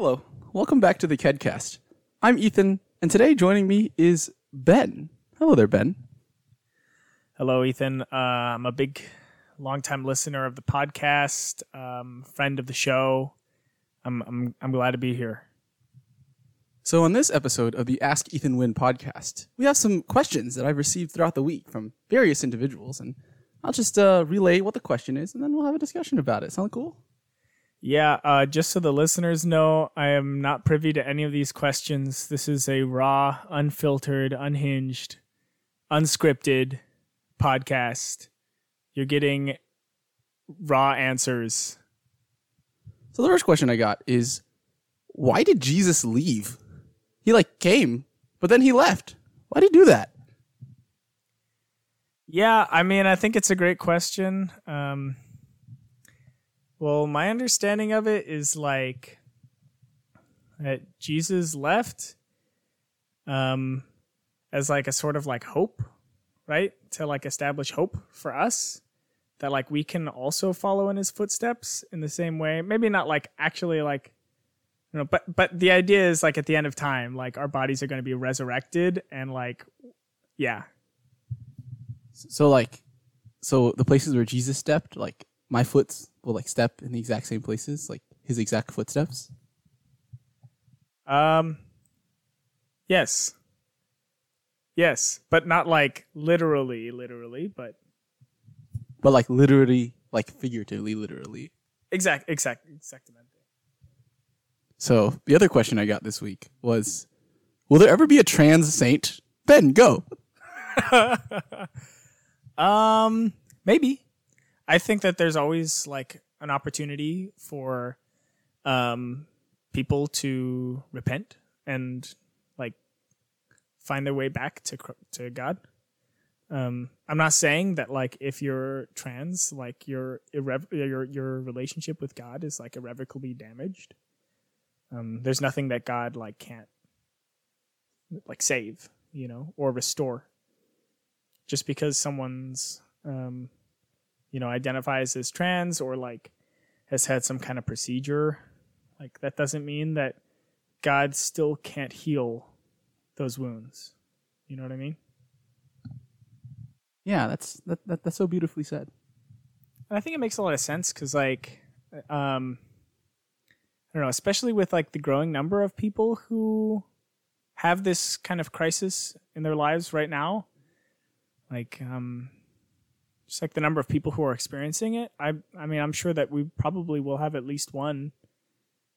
Hello, welcome back to the KEDcast. I'm Ethan, and today joining me is Ben. Hello there, Ben. Hello, Ethan. Uh, I'm a big, longtime listener of the podcast, um, friend of the show. I'm, I'm, I'm glad to be here. So, on this episode of the Ask Ethan Win podcast, we have some questions that I've received throughout the week from various individuals, and I'll just uh, relay what the question is, and then we'll have a discussion about it. Sound cool? Yeah, uh, just so the listeners know, I am not privy to any of these questions. This is a raw, unfiltered, unhinged, unscripted podcast. You're getting raw answers. So, the first question I got is why did Jesus leave? He like came, but then he left. Why did he do that? Yeah, I mean, I think it's a great question. Um, well, my understanding of it is like that Jesus left um, as like a sort of like hope, right? To like establish hope for us that like we can also follow in his footsteps in the same way. Maybe not like actually like you know, but but the idea is like at the end of time, like our bodies are going to be resurrected and like yeah. So, like, so the places where Jesus stepped, like my foot's will like step in the exact same places, like his exact footsteps. Um yes. Yes, but not like literally literally, but But like literally, like figuratively, literally. exact exact exactamente. So the other question I got this week was, will there ever be a trans saint? Ben, go. Um maybe. I think that there's always like an opportunity for um people to repent and like find their way back to to God. Um, I'm not saying that like if you're trans, like your irrev- your your relationship with God is like irrevocably damaged. Um, there's nothing that God like can't like save, you know, or restore. Just because someone's um, you know identifies as trans or like has had some kind of procedure, like that doesn't mean that God still can't heal those wounds. You know what I mean? Yeah, that's that, that that's so beautifully said. And I think it makes a lot of sense because, like, um, I don't know, especially with like the growing number of people who have this kind of crisis in their lives right now, like, um, just like the number of people who are experiencing it. I, I mean, I'm sure that we probably will have at least one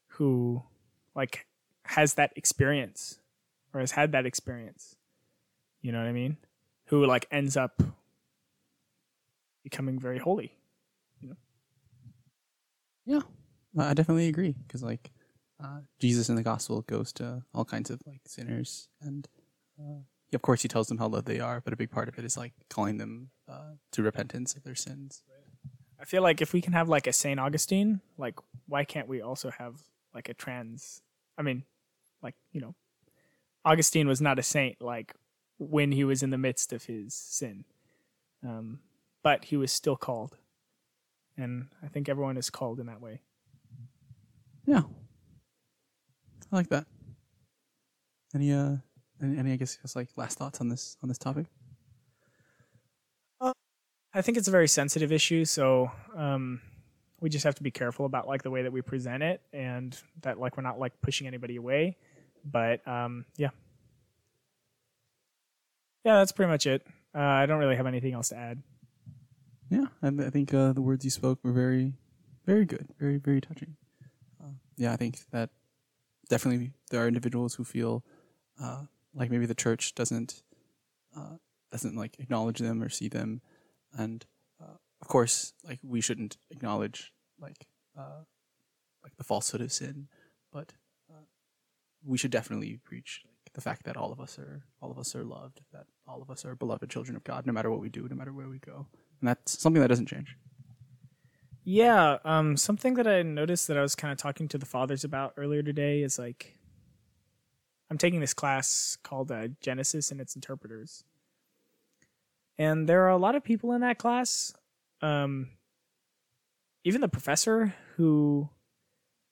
who, like, has that experience or has had that experience. You know what I mean? Who like ends up becoming very holy. you know Yeah, I definitely agree because like uh, Jesus in the gospel goes to all kinds of like sinners, and uh, of course he tells them how loved they are, but a big part of it is like calling them uh, to repentance of their sins. I feel like if we can have like a Saint Augustine, like why can't we also have like a trans? I mean, like you know, Augustine was not a saint like when he was in the midst of his sin, um, but he was still called, and I think everyone is called in that way. Yeah, I like that. Any uh, any, any I guess just like last thoughts on this on this topic? I think it's a very sensitive issue, so um, we just have to be careful about like the way that we present it, and that like we're not like pushing anybody away. But um, yeah, yeah, that's pretty much it. Uh, I don't really have anything else to add. Yeah, I, I think uh, the words you spoke were very, very good, very, very touching. Uh, yeah, I think that definitely there are individuals who feel uh, like maybe the church doesn't uh, doesn't like acknowledge them or see them, and uh, of course, like we shouldn't acknowledge like uh, like the falsehood of sin, but uh, we should definitely preach like the fact that all of us are all of us are loved, that all of us are beloved children of God, no matter what we do, no matter where we go. And that's something that doesn't change. Yeah, um, something that I noticed that I was kind of talking to the fathers about earlier today is like, I'm taking this class called uh, Genesis and its interpreters, and there are a lot of people in that class, um, even the professor who,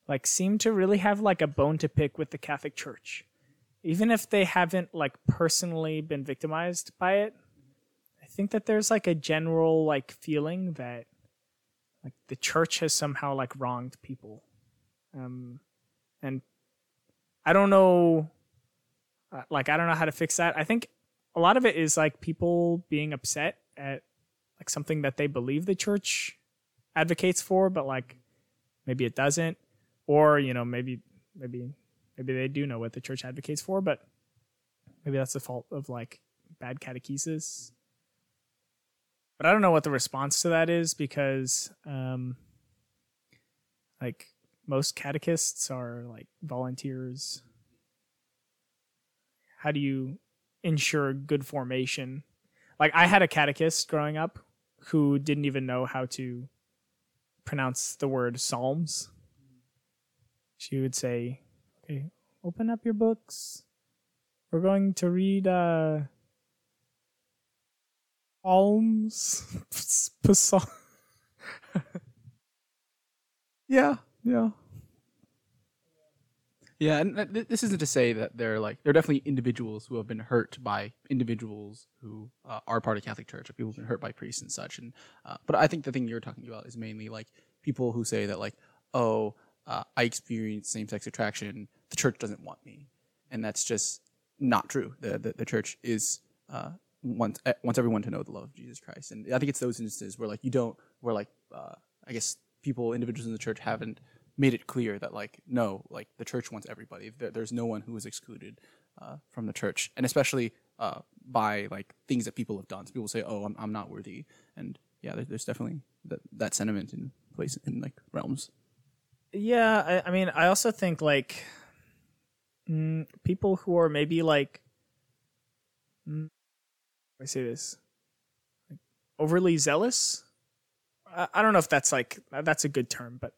like seem to really have like a bone to pick with the Catholic Church. Even if they haven't like personally been victimized by it, I think that there's like a general like feeling that like the church has somehow like wronged people. Um and I don't know uh, like I don't know how to fix that. I think a lot of it is like people being upset at like something that they believe the church advocates for, but like maybe it doesn't, or you know maybe maybe maybe they do know what the church advocates for, but maybe that's the fault of like bad catechesis. But I don't know what the response to that is because um, like most catechists are like volunteers. How do you ensure good formation? Like I had a catechist growing up who didn't even know how to pronounce the word Psalms. She would say, "Okay, open up your books. We're going to read uh Psalms." Psalm. Yeah, yeah. Yeah, and th- this isn't to say that they're like there are definitely individuals who have been hurt by individuals who uh, are part of Catholic Church, or people who've been hurt by priests and such. And uh, but I think the thing you're talking about is mainly like people who say that like, oh, uh, I experience same-sex attraction, the church doesn't want me, and that's just not true. The the, the church is uh, wants wants everyone to know the love of Jesus Christ, and I think it's those instances where like you don't where like uh, I guess people individuals in the church haven't made it clear that like no like the church wants everybody. There, there's no one who is excluded uh, from the church. And especially uh, by like things that people have done. So people say oh i'm, I'm not worthy. And yeah there, there's definitely that, that sentiment in place in like realms. Yeah, I, I mean, I also think like mm, people who are maybe like, mm, I say this, like overly zealous. I, I don't know if that's like that's a good term, but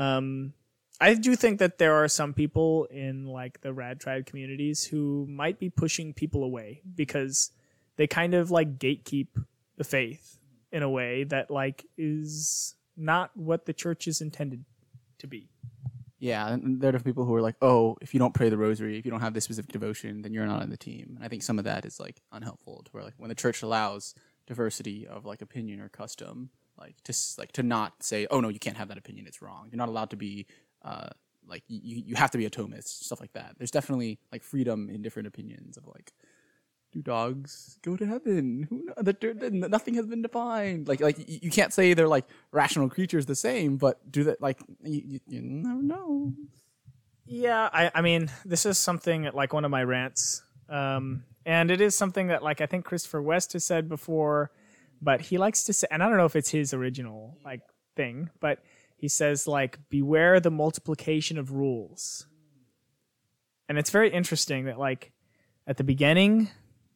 um, I do think that there are some people in like the rad trad communities who might be pushing people away because they kind of like gatekeep the faith in a way that like is not what the church is intended to be. yeah and there are people who are like oh if you don't pray the rosary if you don't have this specific devotion then you're not on the team and i think some of that is like unhelpful to where like when the church allows diversity of like opinion or custom like to like to not say oh no you can't have that opinion. It's wrong. You're not allowed to be uh like you you have to be a thomist stuff like that. There's definitely like freedom in different opinions of like do dogs go to heaven? Who know there- that nothing has been defined. Like like you, you can't say they're like rational creatures the same but do that like you, you, you never know. Yeah, I, I mean, this is something like one of my rants. Um, and it is something that like I think Christopher West has said before, but he likes to say and I don't know if it's his original like thing, but he says like beware the multiplication of rules. And it's very interesting that like at the beginning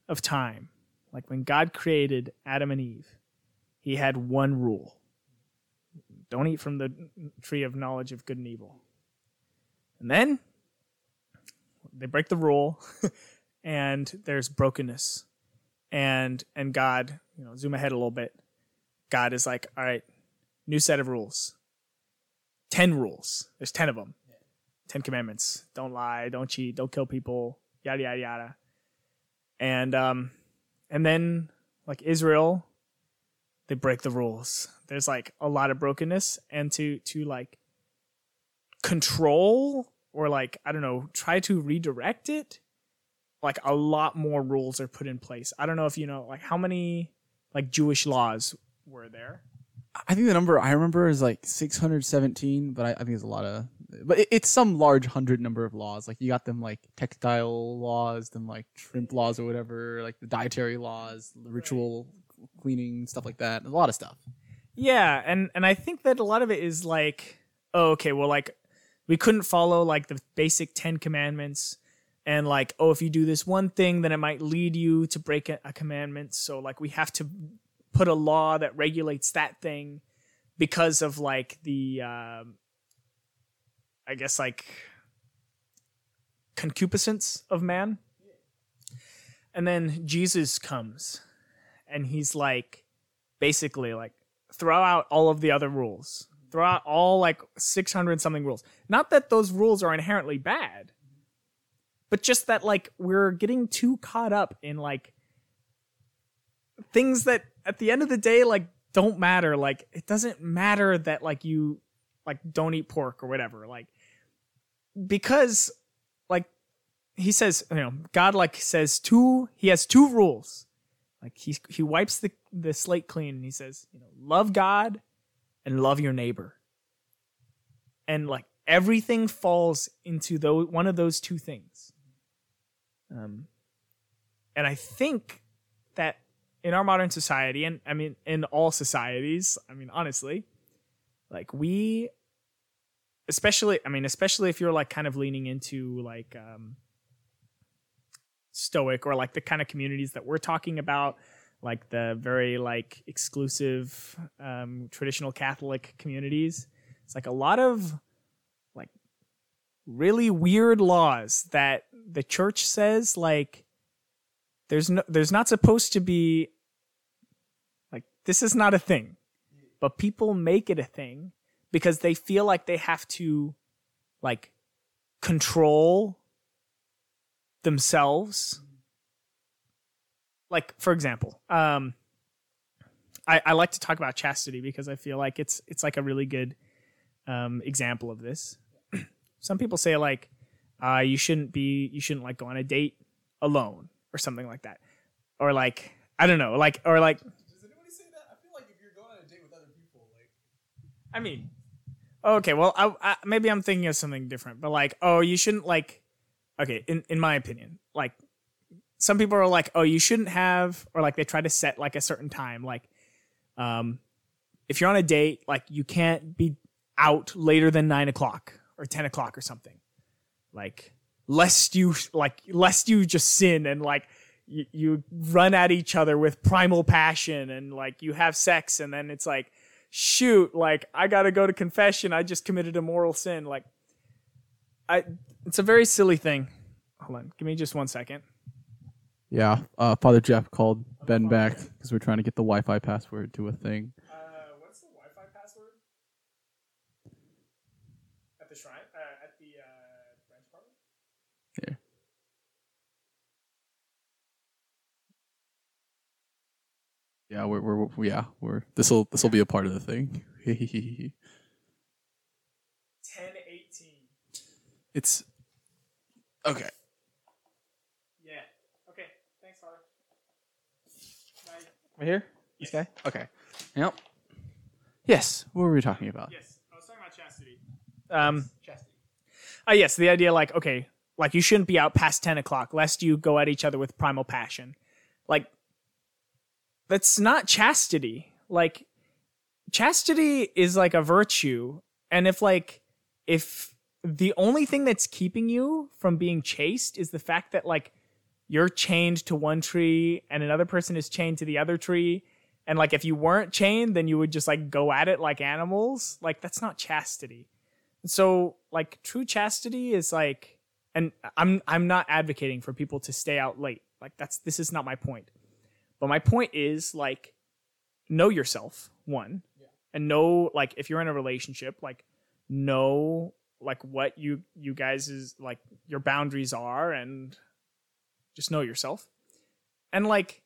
of time, like when God created Adam and Eve, he had one rule. Don't eat from the tree of knowledge of good and evil. And then they break the rule and there's brokenness. And and God, you know, zoom ahead a little bit. God is like, "All right, new set of rules. 10 rules. There's 10 of them. 10 commandments. Don't lie, don't cheat, don't kill people, yada yada yada." And um and then like Israel they break the rules. There's like a lot of brokenness and to to like control or like I don't know, try to redirect it, like a lot more rules are put in place. I don't know if you know like how many like Jewish laws were there. I think the number I remember is like 617, but I, I think it's a lot of, but it, it's some large hundred number of laws. Like you got them like textile laws, them like shrimp laws or whatever, like the dietary laws, the ritual cleaning stuff like that. A lot of stuff. Yeah, and and I think that a lot of it is like, oh, okay, well, like we couldn't follow like the basic Ten Commandments, and like, oh, if you do this one thing, then it might lead you to break a, a commandment. So like, we have to put a law that regulates that thing because of like the, um, I guess like concupiscence of man. And then Jesus comes, and he's like, basically like throw out all of the other rules throw out all like 600 something rules. Not that those rules are inherently bad, but just that like we're getting too caught up in like things that at the end of the day like don't matter. Like it doesn't matter that like you like don't eat pork or whatever. Like because like he says, you know, God like says two he has two rules. Like he he wipes the the slate clean and he says, you know, love God and love your neighbor. And like everything falls into those one of those two things. Um and I think that in our modern society and I mean in all societies, I mean honestly, like we especially I mean especially if you're like kind of leaning into like um stoic or like the kind of communities that we're talking about like the very like exclusive um, traditional Catholic communities. It's like a lot of really weird laws that the church says like there's no there's not supposed to be like this is not a thing. But people make it a thing because they feel like they have to like control themselves like for example um I, I like to talk about chastity because i feel like it's it's like a really good um example of this some people say like uh you shouldn't be you shouldn't like go on a date alone or something like that or like i don't know like or like Does anybody say that? I feel like if you're going on a date with other people, like I mean, okay, well, I, I, maybe I'm thinking of something different, but like, oh, you shouldn't like, okay, in in my opinion, like, some people are like, oh, you shouldn't have, or like they try to set like a certain time, like, um, if you're on a date, like you can't be out later than nine o'clock or ten o'clock or something, like, lest you like lest you just sin and like you, you run at each other with primal passion and like you have sex and then it's like shoot like i gotta go to confession. I just committed a mortal sin. Like i it's a very silly thing. Hold on. Give me just one second. Yeah, uh, Father Jeff called Ben back because we're trying to get the Wi-Fi password to a thing. uh, what's the wi-fi password at the shrine uh, at the uh, branch party Here. Yeah, we're we're we're- yeah we're this will this will be a part of the thing. 1018 it's okay. yeah okay thanks father Bye. Right here. Yes. This guy. Okay. Yep. Yes. What were we talking about? Yes, I was talking about chastity. Um, chastity. Uh, yes, the idea like okay, like you shouldn't be out past ten o'clock lest you go at each other with primal passion. Like that's not chastity. Like chastity is like a virtue, and if like if the only thing that's keeping you from being chaste is the fact that like you're chained to one tree and another person is chained to the other tree and like if you weren't chained then you would just like go at it like animals like that's not chastity. So like true chastity is like and i'm i'm not advocating for people to stay out late. Like that's this is not my point but my point is like know yourself one and know like if you're in a relationship like know like what you you guys is like your boundaries are and just know yourself. And like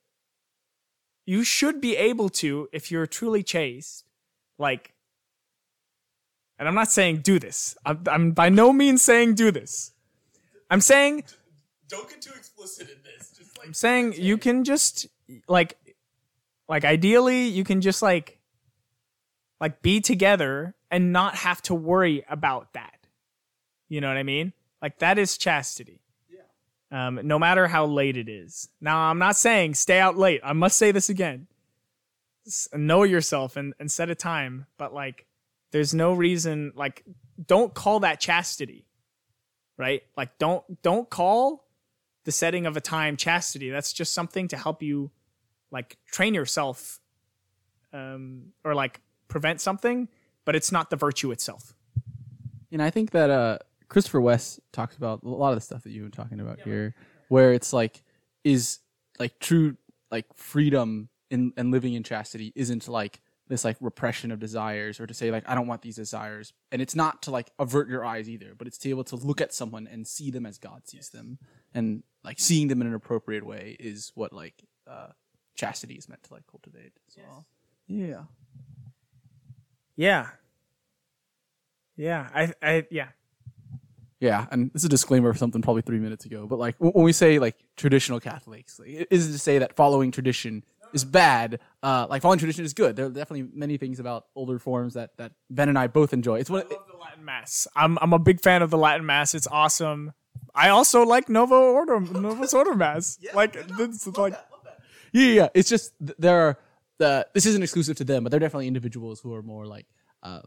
you should be able to if you're truly chaste like and i'm not saying do this. I'm, I'm by no means saying do this. I'm saying Don't get too explicit in this. Just like i'm saying you can just like like ideally you can just like like be together and not have to worry about that you know what i mean like that is chastity Yeah. um, no matter how late it is. Now, I'm not saying stay out late. I must say this again. S- Know yourself and, and set a time, but like, there's no reason, like, don't call that chastity, right? Like, don't, don't call the setting of a time chastity. That's just something to help you, like, train yourself, um, or like prevent something, but it's not the virtue itself. And I think that uh, Christopher West talks about a lot of the stuff that you've been talking about here, where it's like, is like true like freedom in and living in chastity isn't like this like repression of desires or to say like I don't want these desires. And it's not to like avert your eyes either, but it's to be able to look at someone and see them as God sees them. And like seeing them in an appropriate way is what like uh chastity is meant to like cultivate as well. Yeah. Yeah. Yeah. I I yeah. Yeah, and this is a disclaimer for something probably three minutes ago, but like when we say like traditional Catholics, like, it isn't to say that following tradition is bad. Uh, like following tradition is good. There are definitely many things about older forms that that Ben and I both enjoy. It's one. I love the Latin Mass. I'm I'm a big fan of the Latin Mass. It's awesome. I also like Novo Ordo Novus Ordo Mass. Yeah, like this is like yeah, yeah, yeah. It's just there are uh, this isn't exclusive to them, but they're definitely individuals who are more like uh,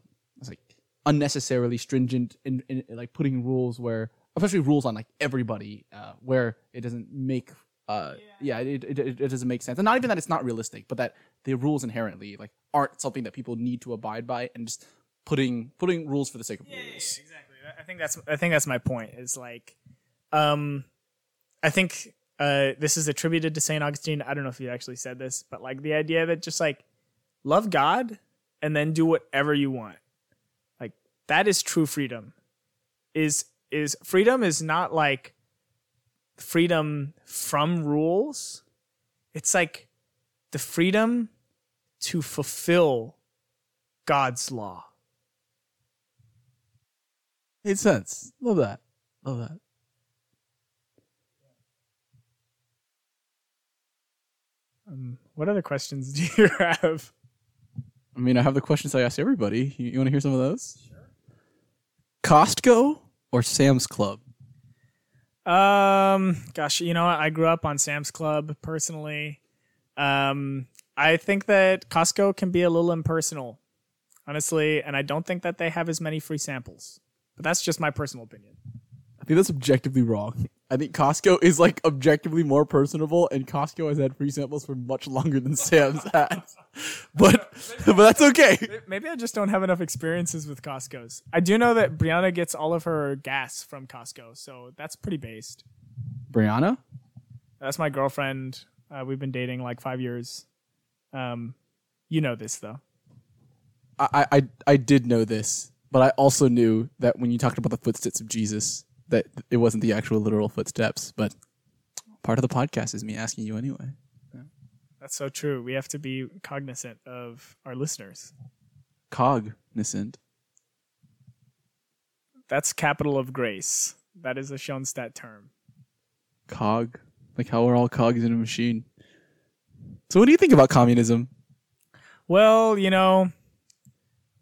like unnecessarily stringent in, in like putting rules where, especially rules on like everybody, uh, where it doesn't make. Uh, yeah, it, it, it, it doesn't make sense, and not even that it's not realistic, but that the rules inherently like aren't something that people need to abide by, and just putting putting rules for the sake of rules. exactly. I think that's I think that's my point. Is like, um, I think uh, this is attributed to Saint Augustine. I don't know if he actually said this, but like the idea that just like love God and then do whatever you want, like that is true freedom. Is is freedom is not like freedom from rules. It's like the freedom to fulfill God's law. Made sense. Love that. Love that. Um, what other questions do you have? I mean, I have the questions I ask everybody. You, you want to hear some of those? Sure. Costco or Sam's Club? Um, gosh, you know. I grew up on Sam's Club personally. Um, I think that Costco can be a little impersonal, honestly, and I don't think that they have as many free samples. But that's just my personal opinion. I think that's objectively wrong. I think Costco is like objectively more personable, and Costco has had free samples for much longer than Sam's has. But but that's okay. Maybe I just don't have enough experiences with Costco's. I do know that Brianna gets all of her gas from Costco, so that's pretty based. Brianna, That's my girlfriend. Uh, we've been dating like five years. Um, you know this though. I, I I did know this, but I also knew that when you talked about the footsteps of Jesus, that it wasn't the actual literal footsteps. But part of the podcast is me asking you anyway. That's so true. We have to be cognizant of our listeners. Cognizant. That's capital of grace. That is a Schoenstatt term. Cog, like how we're all cogs in a machine. So, what do you think about communism? Well, you know,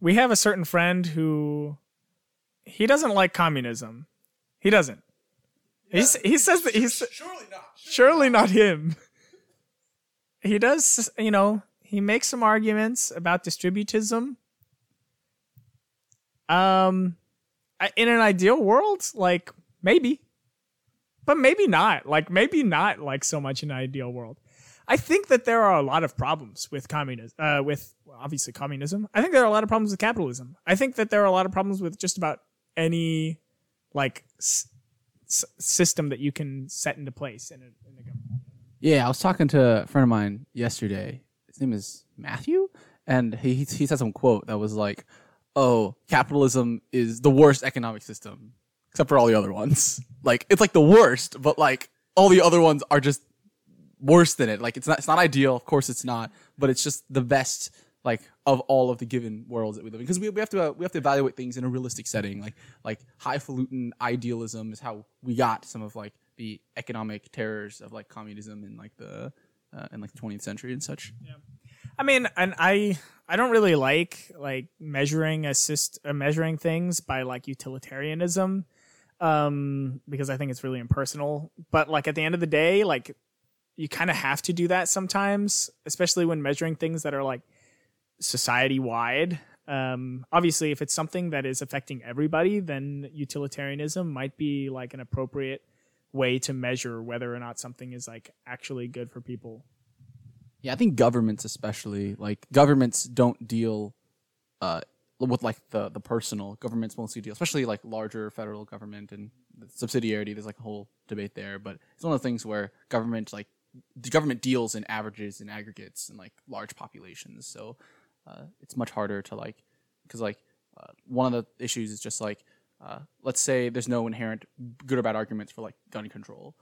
we have a certain friend who he doesn't like communism. He doesn't. He's, he says that he's Surely not. surely not him. He does, you know, he makes some arguments about distributism. Um, in an ideal world, like maybe, but maybe not. Like maybe not like so much in an ideal world. I think that there are a lot of problems with communism. Uh, with well, obviously communism. I think there are a lot of problems with capitalism. I think that there are a lot of problems with just about any like s- s- system that you can set into place in a, in a government. Yeah, I was talking to a friend of mine yesterday. His name is Matthew, and he he he said some quote that was like, "Oh, capitalism is the worst economic system, except for all the other ones. Like it's like the worst, but like all the other ones are just worse than it. Like it's not it's not ideal, of course it's not, but it's just the best like of all of the given worlds that we live in because we, we have to uh, we have to evaluate things in a realistic setting like like highfalutin idealism is how we got some of like the economic terrors of like communism in like the uh, in like the 20th century and such yeah. I mean, and I I don't really like like measuring assist uh, measuring things by like utilitarianism, um, because I think it's really impersonal. But like at the end of the day, like you kind of have to do that sometimes, especially when measuring things that are like society wide. Um, obviously, if it's something that is affecting everybody, then utilitarianism might be like an appropriate way to measure whether or not something is like actually good for people. yeah i think governments especially like governments don't deal uh with like the the personal governments mostly deal especially like larger federal government and subsidiarity there's like a whole debate there but it's one of the things where government like the government deals in averages and aggregates and like large populations so uh, it's much harder to like because like uh, one of the issues is just like uh, let's say there's no inherent good or bad arguments for like gun control.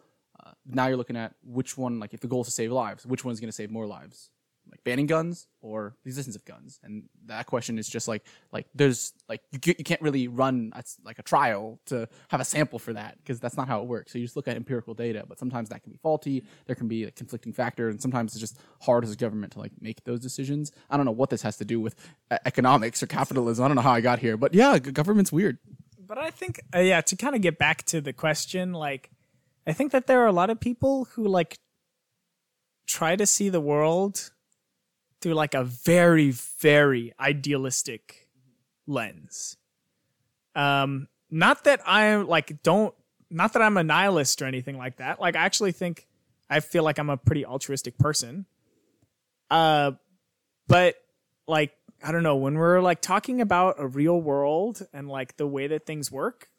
Uh, now you're looking at which one like if the goal is to save lives, which one's going to save more lives? Like banning guns or the existence of guns. And that question is just like like there's like you, you can't really run a, like a trial to have a sample for that because that's not how it works. So you just look at empirical data but sometimes that can be faulty. There can be a conflicting factor and sometimes it's just hard as a government to like make those decisions. I don't know what this has to do with economics or capitalism. I don't know how i got here but yeah government's weird. But i think uh, yeah to kind of get back to the question like i think that there are a lot of people who like try to see the world through like a very very idealistic lens. Um not that I'm like don't not that i'm a nihilist or anything like that. Like i actually think i feel like i'm a pretty altruistic person. Uh but like i don't know when we're like talking about a real world and like the way that things work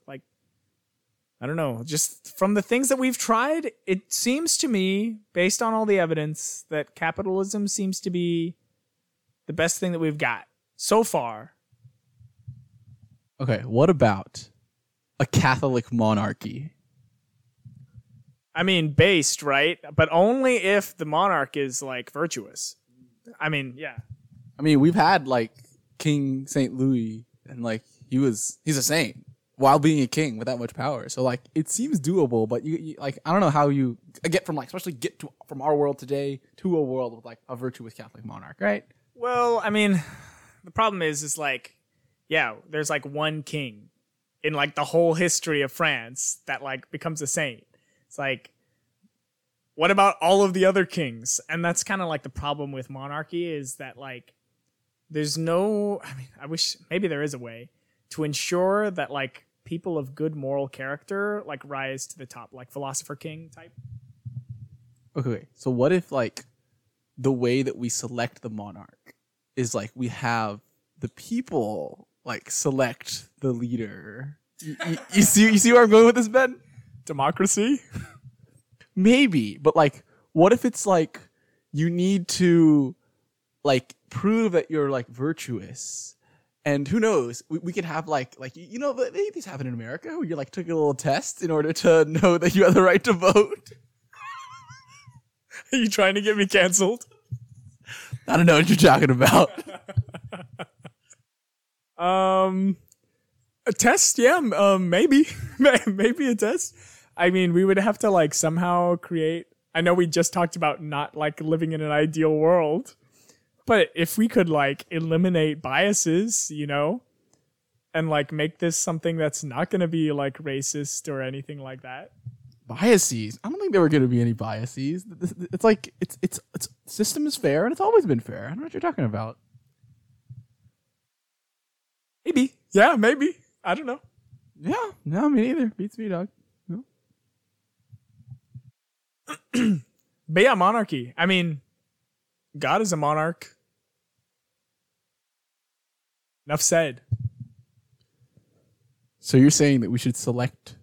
I don't know. Just from the things that we've tried, it seems to me, based on all the evidence, that capitalism seems to be the best thing that we've got so far. Okay, what about a Catholic monarchy? I mean, based, right? But only if the monarch is like virtuous. I mean, yeah. I mean, we've had like King St. Louis and like he was he's a saint while being a king with that much power. So like it seems doable, but you, you, like I don't know how you get from like especially get to from our world today to a world with like a virtuous Catholic monarch, right? Well, I mean, the problem is is like yeah, there's like one king in like the whole history of France that like becomes a saint. It's like what about all of the other kings? And that's kind of like the problem with monarchy is that like there's no I mean, I wish maybe there is a way to ensure that like people of good moral character like rise to the top, like philosopher king type. Okay, so what if like the way that we select the monarch is like we have the people like select the leader. You, you, you see, you see where I'm going with this, Ben? Democracy? Maybe, but like, what if it's like you need to like prove that you're like virtuous and who knows? We, we could have like like you know these happen in America where you like took a little test in order to know that you have the right to vote. Are you trying to get me canceled? I don't know what you're talking about. um, a test? Yeah, um, maybe, maybe a test. I mean, we would have to like somehow create. I know we just talked about not like living in an ideal world, but if we could like eliminate biases, you know, and like make this something that's not going to be like racist or anything like that. Biases? I don't think there were going to be any biases. It's like it's it's it's system is fair and it's always been fair. I don't know what you're talking about. Maybe. Yeah, maybe. I don't know. Yeah, no, me neither. Beats me, dog. No. but yeah, monarchy. I mean, God is a monarch. Enough said. So you're saying that we should select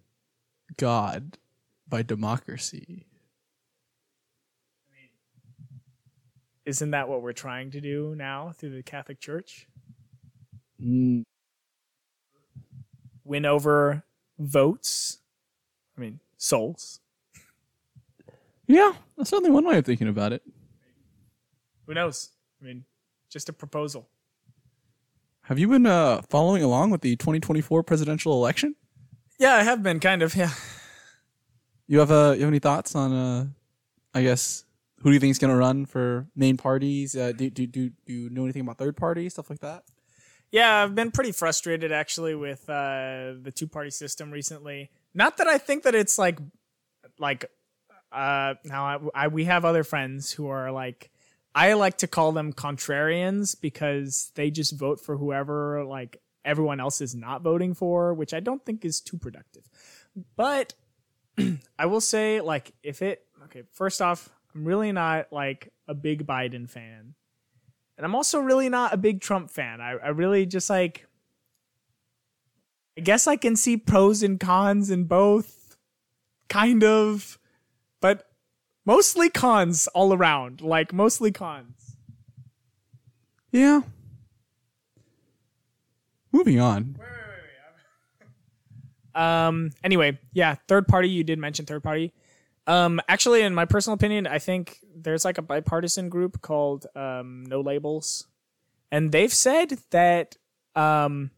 God by democracy? I mean, isn't that what we're trying to do now through the Catholic Church? Mm. Win over votes. I mean, souls. Yeah, that's certainly one way of thinking about it. Who knows? I mean, just a proposal. Have you been uh, following along with the 2024 presidential election? Yeah, I have been kind of. Yeah. You have uh, you have any thoughts on uh, I guess who do you think is going to run for main parties? Uh, do, do do do you know anything about third parties stuff like that? Yeah, I've been pretty frustrated actually with uh, the two party system recently. Not that I think that it's like like uh, now I, I we have other friends who are like I like to call them contrarians because they just vote for whoever like everyone else is not voting for, which I don't think is too productive. But I will say, like, if it okay, first off, I'm really not like a big Biden fan. And I'm also really not a big Trump fan. I, I really just like I guess I can see pros and cons in both, kind of. But mostly cons all around. Like mostly cons. Yeah, moving on. Um. Anyway, yeah. Third party. You did mention third party. Um. Actually, in my personal opinion, I think there's like a bipartisan group called um, No Labels, and they've said that um,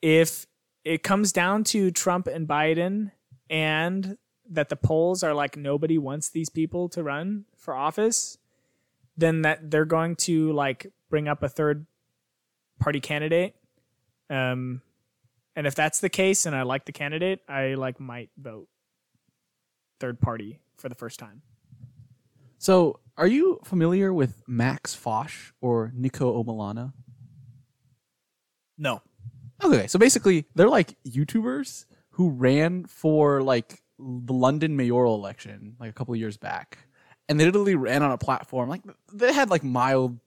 if it comes down to Trump and Biden, and that the polls are like nobody wants these people to run for office, then that they're going to like bring up a third party candidate. Um, and if that's the case, and I like the candidate, I like might vote third party for the first time. So, are you familiar with Max Fosh or Niko Omilana? No. Okay, so basically, they're like YouTubers who ran for like the London mayoral election like a couple of years back, and they literally ran on a platform like they had like mild.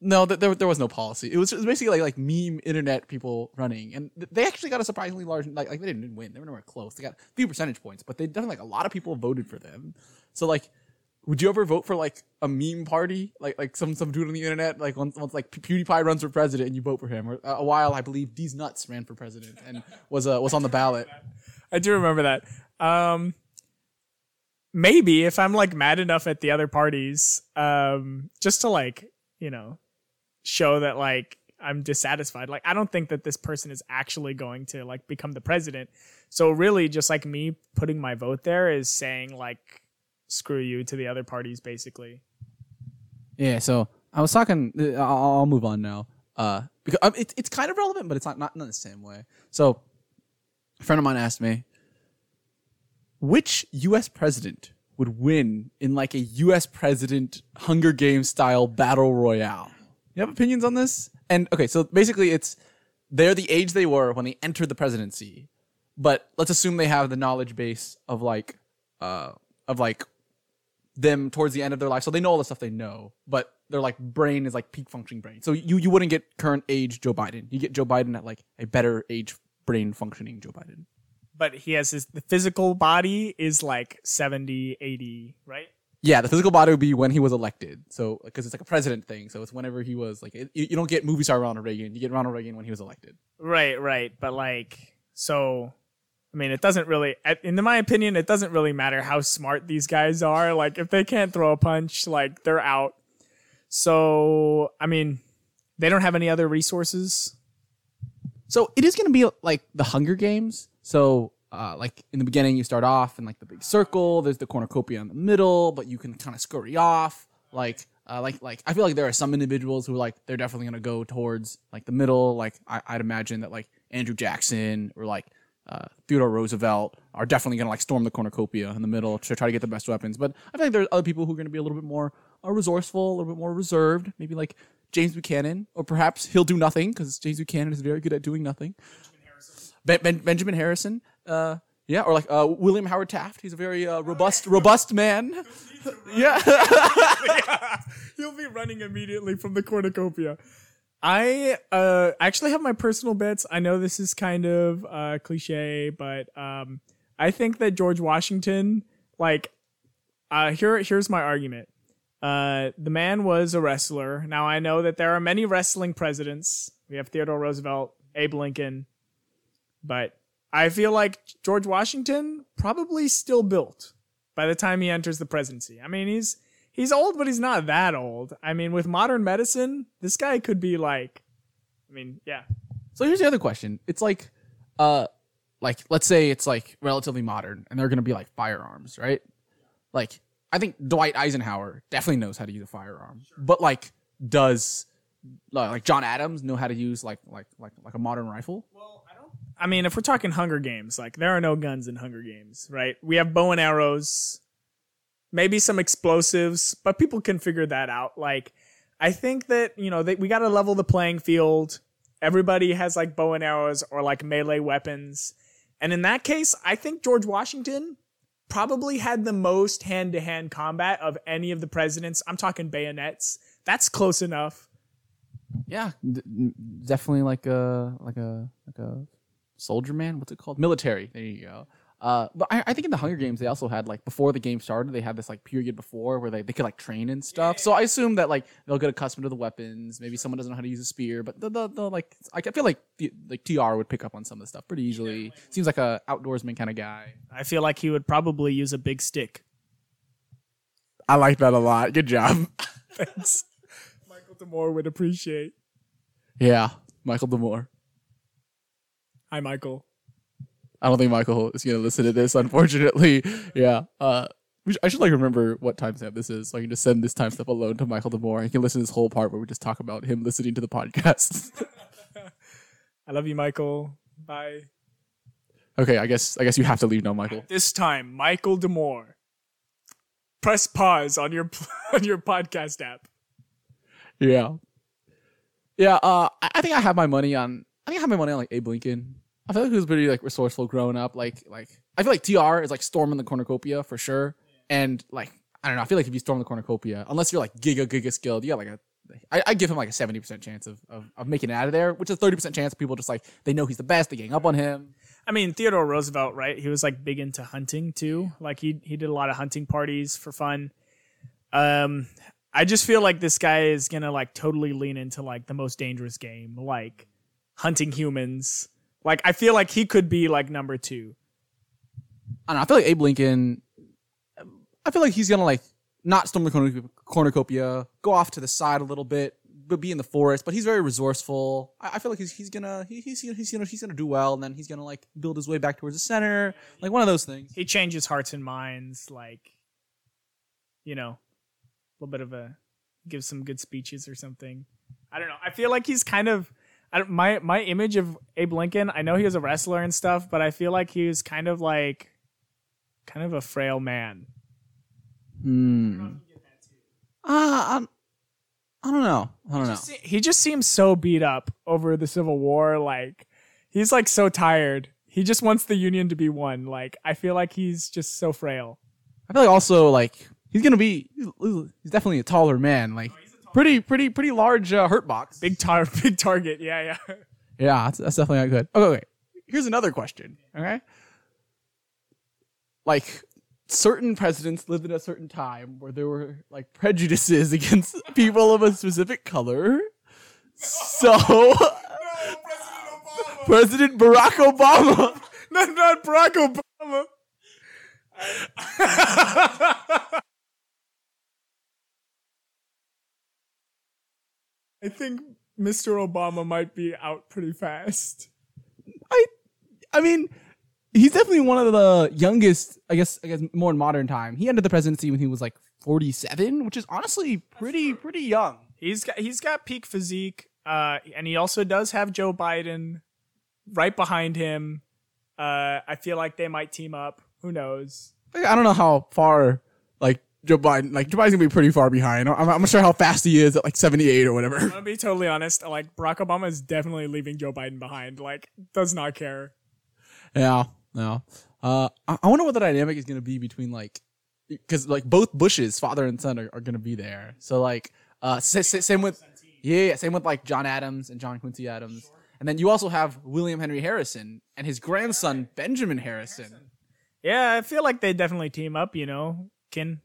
No, th- there there was no policy. It was, it was basically like like meme internet people running, and they actually got a surprisingly large like like they didn't win. They were nowhere close. They got a few percentage points, but they done like a lot of people voted for them. So like would you ever vote for like a meme party, like like some some dude on the internet, like once once like PewDiePie runs for president and you vote for him? Or uh, a while, I believe Deez Nuts ran for president and was uh, was on the ballot. I do remember that. Um, maybe if I'm like mad enough at the other parties, um, just to like you know show that like I'm dissatisfied. Like I don't think that this person is actually going to like become the president. So really, just like me putting my vote there is saying like screw you to the other parties, basically. Yeah. So I was talking. uh, I'll, move on now. Uh, because um, it's it's kind of relevant, but it's not not in the same way. So a friend of mine asked me, which U.S. president would win in like a U.S. president Hunger Games style battle royale? You have opinions on this? And okay, so basically, it's they're the age they were when they entered the presidency, but let's assume they have the knowledge base of like, uh, of like them towards the end of their life, so they know all the stuff they know, but their like brain is like peak functioning brain. So you you wouldn't get current age Joe Biden. You get Joe Biden at like a better age brain functioning Joe Biden. But he has his the physical body is like 70, 80, right? Yeah, the physical body would be when he was elected. So because it's like a president thing, so it's whenever he was like it, you don't get movie star Ronald Reagan. You get Ronald Reagan when he was elected. Right, right. But like, so, I mean, it doesn't really, in my opinion, it doesn't really matter how smart these guys are. Like, if they can't throw a punch, like, they're out. So, I mean, they don't have any other resources. So it is going to be like the Hunger Games. So, uh, like in the beginning, you start off in like the big circle. There's the cornucopia in the middle, but you can kind of scurry off. Like, uh, like, like I feel like there are some individuals who like they're definitely going to go towards like the middle. Like I, I'd imagine that like Andrew Jackson or like uh, Theodore Roosevelt are definitely going to like storm the cornucopia in the middle to try to get the best weapons. But I think there's other people who are going to be a little bit more uh, resourceful, a little bit more reserved. Maybe like James Buchanan, or perhaps he'll do nothing because James Buchanan is very good at doing nothing. Ben, ben, Benjamin Harrison, uh, yeah, or like uh, William Howard Taft. He's a very uh, robust, robust man. yeah, He'll be running immediately from the cornucopia. I uh, actually have my personal bets. I know this is kind of uh, cliche, but um, I think that George Washington, like, uh, here here's my argument. Uh, the man was a wrestler. Now I know that there are many wrestling presidents. We have Theodore Roosevelt, Abe Lincoln, but I feel like George Washington probably still built by the time he enters the presidency. I mean, he's he's old, but he's not that old. I mean, with modern medicine, this guy could be like, I mean, yeah, So here's the other question. It's like, uh, like let's say it's like relatively modern, and they're gonna be like firearms, right? Like I think Dwight Eisenhower definitely knows how to use a firearm, but like, does like John Adams know how to use like like like like a modern rifle? I mean, if we're talking Hunger Games, like there are no guns in Hunger Games, right? We have bow and arrows, maybe some explosives, but people can figure that out. Like, I think that you know we got to level the playing field. Everybody has like bow and arrows or like melee weapons, and in that case, I think George Washington probably had the most hand-to-hand combat of any of the presidents. I'm talking bayonets. That's close enough. Yeah, d- definitely like a like a like a soldier man. What's it called? Military. There you go. Uh, but I, I think in the Hunger Games they also had like before the game started they had this like period before where they, they could like train and stuff. So I assume that like they'll get accustomed to the weapons. Maybe someone doesn't know how to use a spear, but the the, the like I feel like the, like Tr would pick up on some of the stuff pretty easily. Seems like a outdoorsman kind of guy. I feel like he would probably use a big stick. I like that a lot. Good job. Thanks. Michael Demore would appreciate. yeah, Michael Demore. Hi, Michael. I don't think Michael is gonna listen to this, unfortunately. Yeah. Uh, I should like remember what timestamp this is, so I can just send this timestamp alone to Michael Demore. He can listen to this whole part where we just talk about him listening to the podcast. I love you, Michael. Bye. okay, I guess I guess you have to leave now, Michael. This time, Michael Demore. Press pause on your on your podcast app. Yeah. Yeah. Uh, I think I have my money on. I think I have my money on like Abe Lincoln. I feel like he was pretty like resourceful growing up. Like like I feel like Tr is like storming the cornucopia for sure. And like I don't know. I feel like if you storm the cornucopia, unless you're like giga giga skilled, you got like a. I, I give him like a seventy percent chance of, of of making it out of there, which is thirty percent chance people just like they know he's the best, they gang up on him. I mean, Theodore Roosevelt, right? He was like big into hunting too. Like he he did a lot of hunting parties for fun. Um, I just feel like this guy is gonna like totally lean into like the most dangerous game, like hunting humans. Like I feel like he could be like number two. I don't know. I feel like Abe Lincoln. I feel like he's gonna like not storm the cornucopia, go off to the side a little bit, but be in the forest. But he's very resourceful. I, I feel like he's he's gonna he, he's he's gonna he's gonna do well, and then he's gonna like build his way back towards the center, like one of those things. He changes hearts and minds, like you know, a little bit of a give some good speeches or something. I don't know. I feel like he's kind of my my image of Abe Lincoln. I know he was a wrestler and stuff, but I feel like he was kind of like kind of a frail man. Hmm. Ah, I'm- I don't know. I don't know. Se- He just seems so beat up over the Civil War. Like he's like so tired. He just wants the Union to be won. Like I feel like he's just so frail. I feel like also like he's gonna be he's definitely a taller man, like pretty pretty pretty large uh, hurt box. Big tar, big target. Yeah, yeah. Yeah, that's, that's definitely not good. Okay, wait. Here's another question. Okay. Like, certain presidents lived in a certain time where there were like prejudices against people of a specific color. So, President Barack Obama. not, not Barack Obama. I think Mr. Obama might be out pretty fast. I, I mean, he's definitely one of the youngest. I guess. I guess more in modern time. He entered the presidency when he was like 47, which is honestly pretty pretty young. He's got he's got peak physique, uh, and he also does have Joe Biden right behind him. Uh, I feel like they might team up. Who knows? I don't know how far like Joe Biden like Joe Biden's gonna be pretty far behind. I'm, I'm not sure how fast he is at like 78 or whatever. I'm gonna be totally honest. Like Barack Obama is definitely leaving Joe Biden behind. Like does not care. yeah, no. Uh, I, I wonder what the dynamic is gonna be between like because like both Bushes, father and son, are, are gonna be there. So like uh, sa- sa- same with yeah, yeah, same with like John Adams and John Quincy Adams. And then you also have William Henry Harrison and his grandson Benjamin Harrison. Yeah, I feel like they definitely team up. You know, Kin.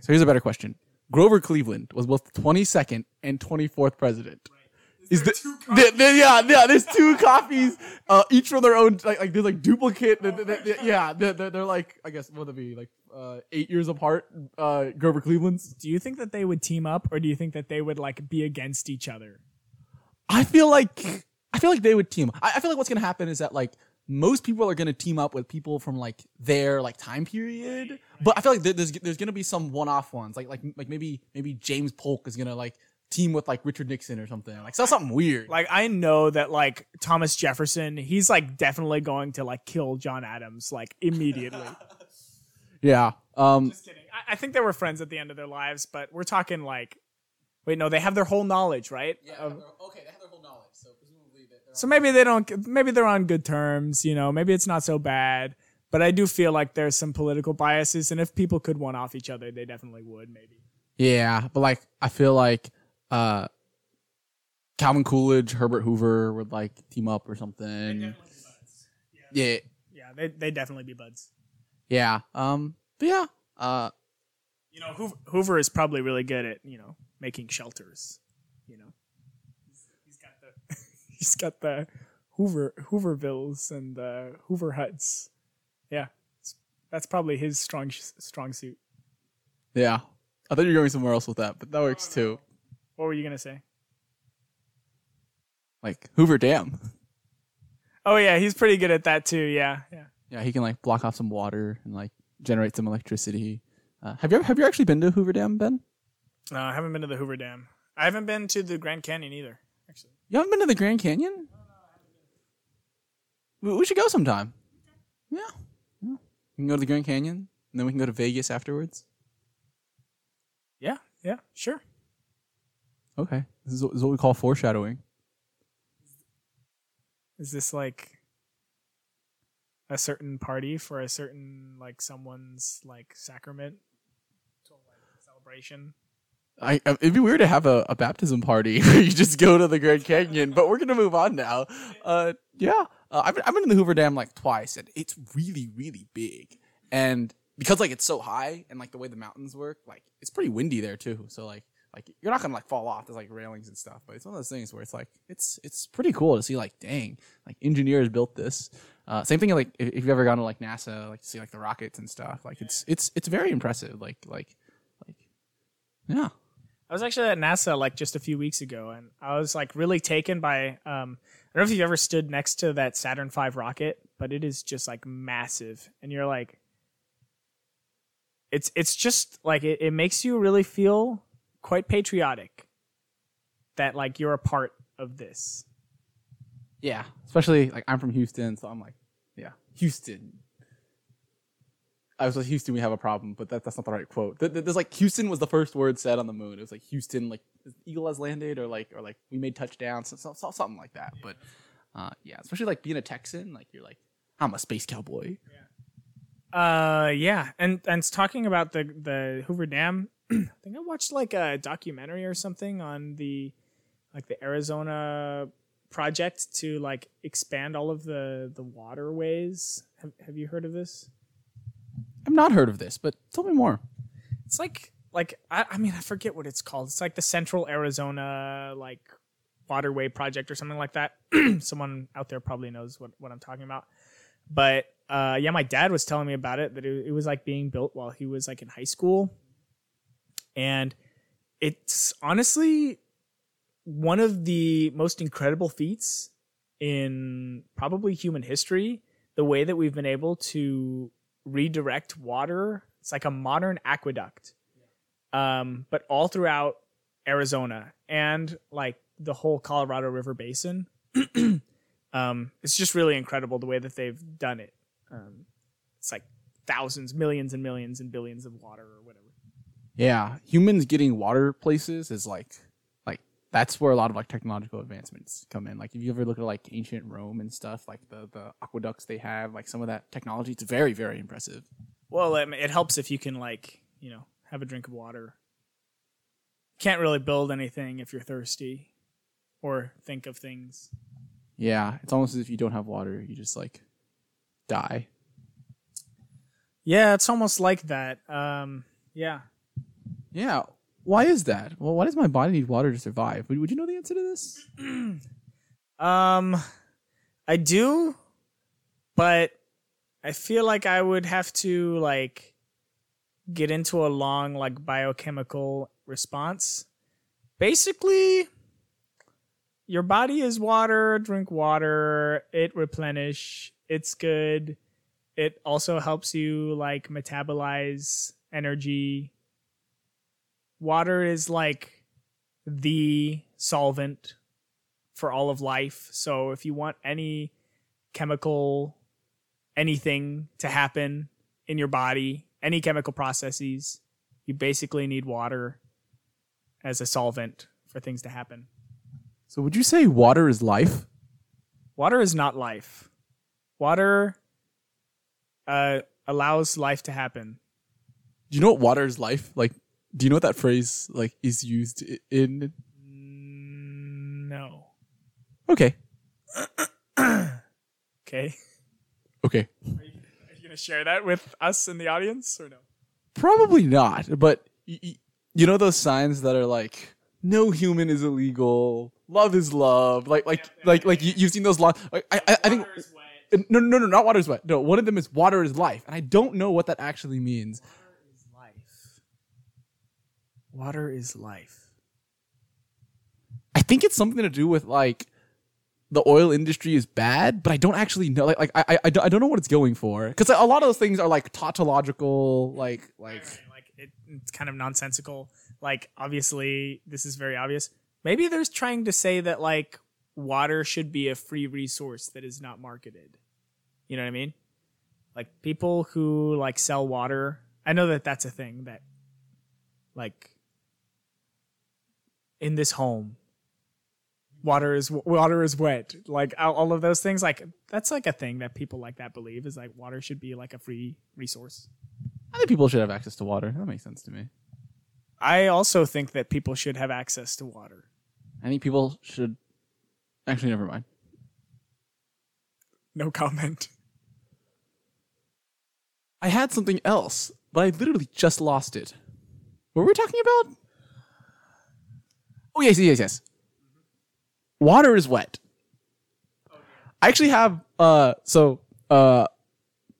So here's a better question: Grover Cleveland was both the 22nd and 24th president. Is the, the- the- yeah, yeah, there's two copies, uh, each from their own, like, like there's like duplicate, the- the- the- yeah, they're, they're, they're like, I guess, what would it be, like, uh, eight years apart, uh, Grover Cleveland's. Do you think that they would team up, or do you think that they would like be against each other? I feel like, I feel like they would team. I, I feel like what's gonna happen is that, like, most people are gonna team up with people from like their like time period, but I feel like there's there's gonna be some one-off ones, like like like maybe maybe James Polk is gonna like team with like Richard Nixon or something, like so something weird. Like I know that like Thomas Jefferson, he's like definitely going to like kill John Adams like immediately. Yeah. Um. Just kidding. I, I think they were friends at the end of their lives, but we're talking like, wait, no, they have their whole knowledge, right? Of- okay, they have their whole knowledge, so presumably they're. So maybe they don't. Maybe they're on good terms. You know, maybe it's not so bad. But I do feel like there's some political biases, and if people could one off each other, they definitely would. Maybe. Yeah, but like I feel like uh, Calvin Coolidge, Herbert Hoover would like team up or something. Yeah. Yeah, they they definitely be buds. Yeah. Um. But yeah. Uh. You know, Hoover, Hoover is probably really good at you know making shelters. You know, he's, he's got the he's got the Hoover Hoovervilles and the Hoover huts. Yeah, that's probably his strong strong suit. Yeah. I thought you were going somewhere else with that, but that works too. What were you gonna say? Like Hoover Dam. Oh yeah, he's pretty good at that too. Yeah, yeah. Yeah, he can like block off some water and like generate some electricity. Uh, have you ever, have you actually been to Hoover Dam, Ben? No, I haven't been to the Hoover Dam. I haven't been to the Grand Canyon either. You haven't been to the Grand Canyon? We, we should go sometime. Yeah. yeah. We can go to the Grand Canyon, and then we can go to Vegas afterwards. yeah, yeah, sure. Okay. This is, what- this is what we call foreshadowing. Is this like a certain party for a certain like someone's like sacrament celebration? I, it'd be weird to have a, a baptism party where you just go to the Grand Canyon, but we're gonna move on now. Uh, yeah, uh, I've been, I've been in the Hoover Dam like twice, and it's really really big. And because like it's so high, and like the way the mountains work, like it's pretty windy there too. So like like you're not gonna like fall off. There's like railings and stuff, but it's one of those things where it's like it's it's pretty cool to see. Like dang, like engineers built this. Uh, same thing like if you've ever gone to like NASA, like to see like the rockets and stuff. Like it's it's it's very impressive. Like like like yeah. I was actually at NASA like just a few weeks ago, and I was like really taken by. Um, I don't know if you've ever stood next to that Saturn V rocket, but it is just like massive, and you're like, it's it's just like it, it makes you really feel quite patriotic that like you're a part of this. Yeah, especially like I'm from Houston, so I'm like, yeah, Houston. I was like Houston, we have a problem, but that, that's not the right quote. Th- th- There's like Houston was the first word said on the moon. It was like Houston, like eagle has landed, or like or like we made touchdown, so, so, so- something like that. But uh, yeah, especially like being a Texan, like you're like I'm a space cowboy. Uh, yeah, and and talking about the the Hoover Dam. I think I watched like a documentary or something on the like the Arizona project to like expand all of the the waterways. Have Have you heard of this? Not heard of this, but tell me more. It's like like I, I mean I forget what it's called. It's like the Central Arizona like waterway project or something like that. Someone out there probably knows what what I'm talking about. But uh, yeah, my dad was telling me about it that it, it was like being built while he was like in high school, and it's honestly one of the most incredible feats in probably human history. The way that we've been able to redirect water. It's like a modern aqueduct, um, but all throughout Arizona and like the whole Colorado River Basin. um, it's just really incredible the way that they've done it. Um, it's like thousands, millions, and millions and billions of water or whatever. Yeah, humans getting water places is like that's where a lot of like technological advancements come in. Like if you ever look at like ancient Rome and stuff, like the the aqueducts they have, like some of that technology, it's very very impressive. Well, I it helps if you can like you know have a drink of water. Can't really build anything if you're thirsty, or think of things. Yeah, it's almost as if you don't have water, you just like die. Yeah, it's almost like that. Um, yeah. Yeah. Why is that? Well, why does my body need water to survive? Would, would you know the answer to this? Um, I do, but I feel like I would have to like get into a long like biochemical response. Basically, your body is water. Drink water. It replenish. It's good. It also helps you like metabolize energy. Water is like the solvent for all of life. So if you want any chemical anything to happen in your body, any chemical processes, you basically need water as a solvent for things to happen. So would you say water is life? Water is not life. Water uh, allows life to happen. Do you know what water is life? Like, do you know what that phrase like is used in? No. Okay. Okay. Okay. Are you gonna share that with us in the audience or no? Probably not, but y- y- you know those signs that are like no human is illegal, love is love, like like like like you, you've seen those. Lo- like, I I, I think no no no not water is wet. No, one of them is water is life, and I don't know what that actually means. life. Water is life. I think it's something to do with like the oil industry is bad, but I don't actually know. Like, like I, I, I don't I don't know what it's going for because a lot of those things are like tautological, like, like. like it, it's kind of nonsensical. Like obviously, this is very obvious. Maybe there's trying to say that like water should be a free resource that is not marketed. You know what I mean? Like people who like sell water. I know that that's a thing that, like, in this home, water is water is wet. Like all, of those things. Like that's like a thing that people like that believe is like water should be like a free resource. I think people should have access to water. That makes sense to me. I also think that people should have access to water. I think people should. Actually, never mind. No comment. I had something else, but I literally just lost it. What were we talking about? Oh yes, yes, yes. Water is wet. I actually have uh so uh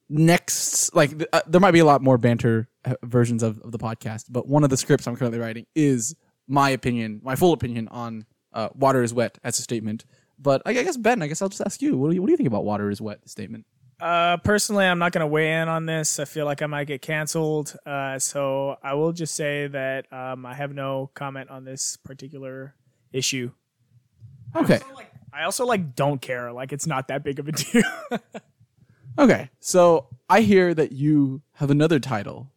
next like th- uh, there might be a lot more banter uh, versions of, of the podcast, but one of the scripts I'm currently writing is my opinion, my full opinion on uh, water is wet as a statement. But I, I guess Ben, I guess I'll just ask you. What do you what do you think about water is wet statement? Uh, personally, I'm not going to weigh in on this. I feel like I might get canceled. Uh, so I will just say that um, I have no comment on this particular issue. Okay. I also like don't care. Like it's not that big of a deal. Okay, so I hear that you have another title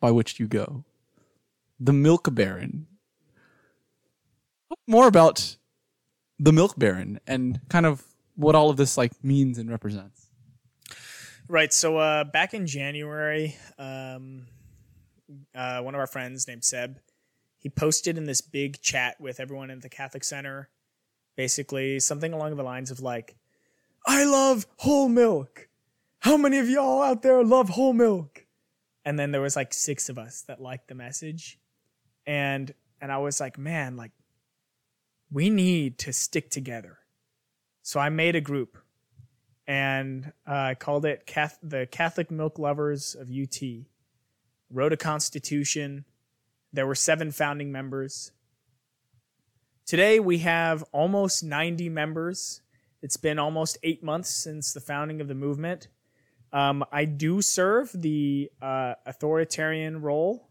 by which you go, the Milk Baron. More about the Milk Baron and kind of what all of this like means and represents. Right. So uh, back in January, um, uh, one of our friends named Seb, he posted in this big chat with everyone at the Catholic Center, basically something along the lines of like, "I love whole milk. How many of y'all out there love whole milk?" And then there was like six of us that liked the message, and and I was like, man, like, we need to stick together. So I made a group and uh, called it Cath- the Catholic Milk Lovers of UT. Wrote a constitution. There were seven founding members. Today we have almost 90 members. It's been almost eight months since the founding of the movement. Um, I do serve the uh, authoritarian role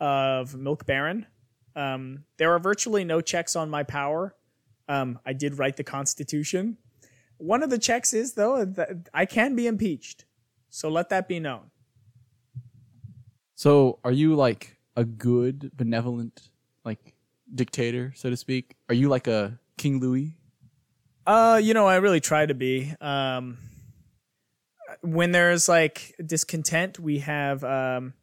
of Milk Baron. Um, there are virtually no checks on my power. Um, I did write the Constitution. One of the checks is though that I can be impeached, so let that be known. So, are you like a good, benevolent, like dictator, so to speak? Are you like a King Louis? Uh, you know, I really try to be. Um, when there's like discontent, we have um,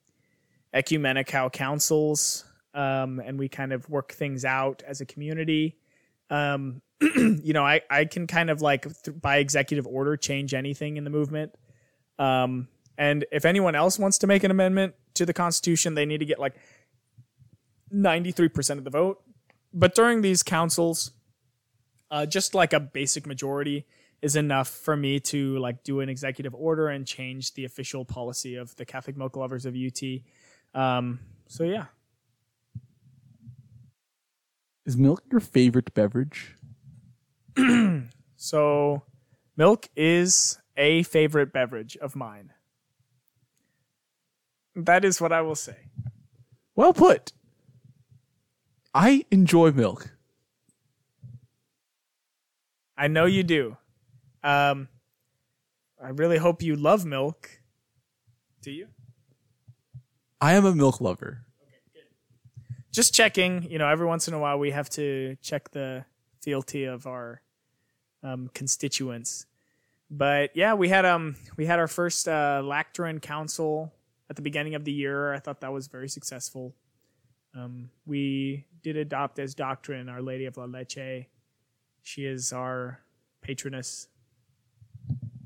ecumenical councils, um, and we kind of work things out as a community. Um, you know, I, I can kind of like th- by executive order change anything in the movement. Um, and if anyone else wants to make an amendment to the Constitution, they need to get like 93% of the vote. But during these councils, uh, just like a basic majority is enough for me to like do an executive order and change the official policy of the Catholic Milk Lovers of UT. Um, so yeah, Is milk your favorite beverage? so milk is a favorite beverage of mine. That is what I will say. Well put. I enjoy milk. I know you do. Um, I really hope you love milk. Do you? I am a milk lover. Okay, good. just checking. You know, every once in a while we have to check the fealty of our um, constituents. But yeah, we had um we had our first uh, Council at the beginning of the year. I thought that was very successful. Um, we did adopt as doctrine Our Lady of La Leche. She is our patroness.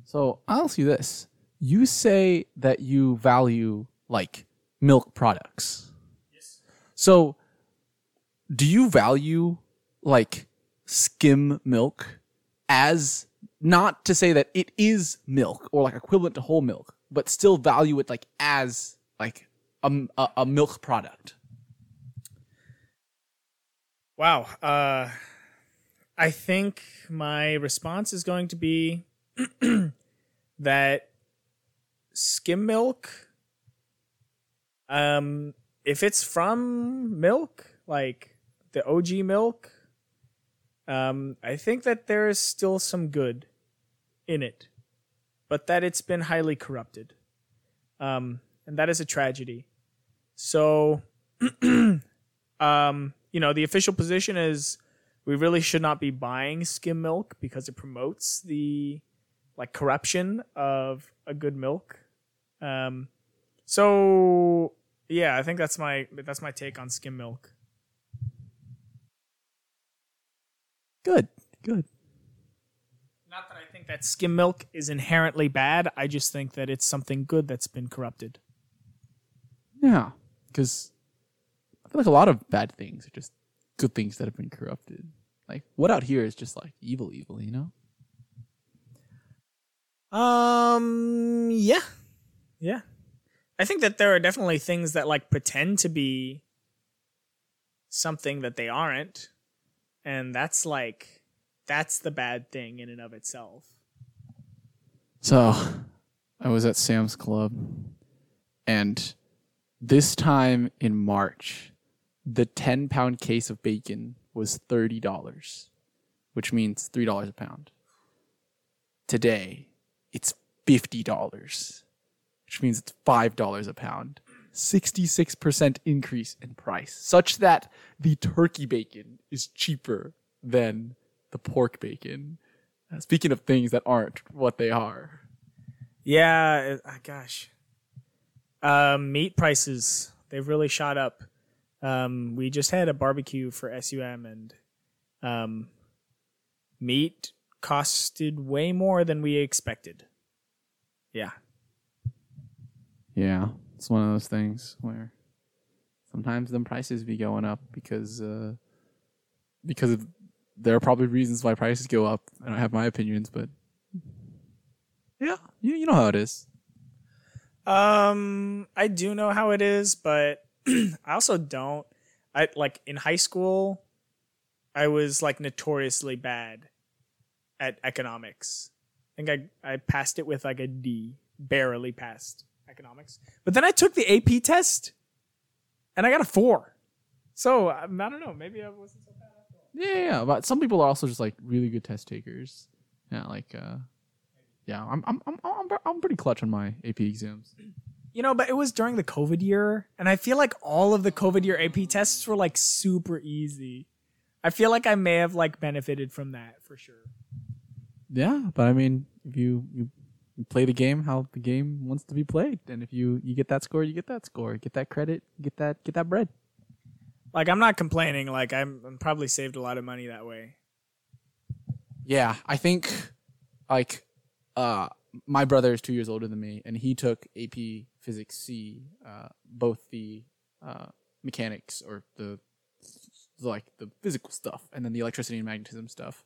So I'll ask you this: You say that you value like milk products. Yes. So, do you value like skim milk as not to say that it is milk or like equivalent to whole milk, but still value it like as like a, a, a milk product? Wow. Uh, I think my response is going to be that skim milk, um, if it's from milk, like the OG milk, um, I think that there is still some good in it, but that it's been highly corrupted. Um, and that is a tragedy. So, um, you know, the official position is we really should not be buying skim milk because it promotes the like corruption of a good milk. Um, so yeah, I think that's my that's my take on skim milk. Good, good. Not that I think that skim milk is inherently bad. I just think that it's something good that's been corrupted. Yeah, because I feel like a lot of bad things are just good things that have been corrupted. Like what out here is just like evil, evil, you know? Um, yeah, yeah. I think that there are definitely things that like pretend to be something that they aren't, and that's like that's the bad thing in and of itself. So, I was at Sam's Club, and this time in March, the 10 pound case of bacon was $30, which means $3 a pound. Today, it's $50, which means it's $5 a pound. 66% increase in price, such that the turkey bacon is cheaper than the pork bacon. Uh, speaking of things that aren't what they are. Yeah, uh, gosh. Uh, meat prices, they've really shot up. Um, we just had a barbecue for SUM, and um, meat costed way more than we expected. Yeah. Yeah, it's one of those things where sometimes the prices be going up because uh, because of, there are probably reasons why prices go up. I don't have my opinions, but yeah, you you know how it is. Um, I do know how it is, but I also don't. I like in high school, I was like notoriously bad at economics. I think I I passed it with like a D, barely passed economics. But then I took the AP test, and I got a four. So um, I don't know. Maybe I wasn't so bad after all. Yeah, yeah, but some people are also just like really good test takers. Yeah, like uh, yeah, I'm I'm I'm I'm, I'm pretty clutch on my AP exams. You know, but it was during the COVID year, and I feel like all of the COVID year AP tests were like super easy. I feel like I may have like benefited from that for sure. Yeah, but I mean, if you you play the game how the game wants to be played, and if you you get that score, you get that score, get that credit, get that get that bread. Like I'm not complaining. Like I'm, I'm probably saved a lot of money that way. Yeah, I think like uh my brother is two years older than me, and he took AP Physics C, uh, both the uh, mechanics or the like the physical stuff, and then the electricity and magnetism stuff.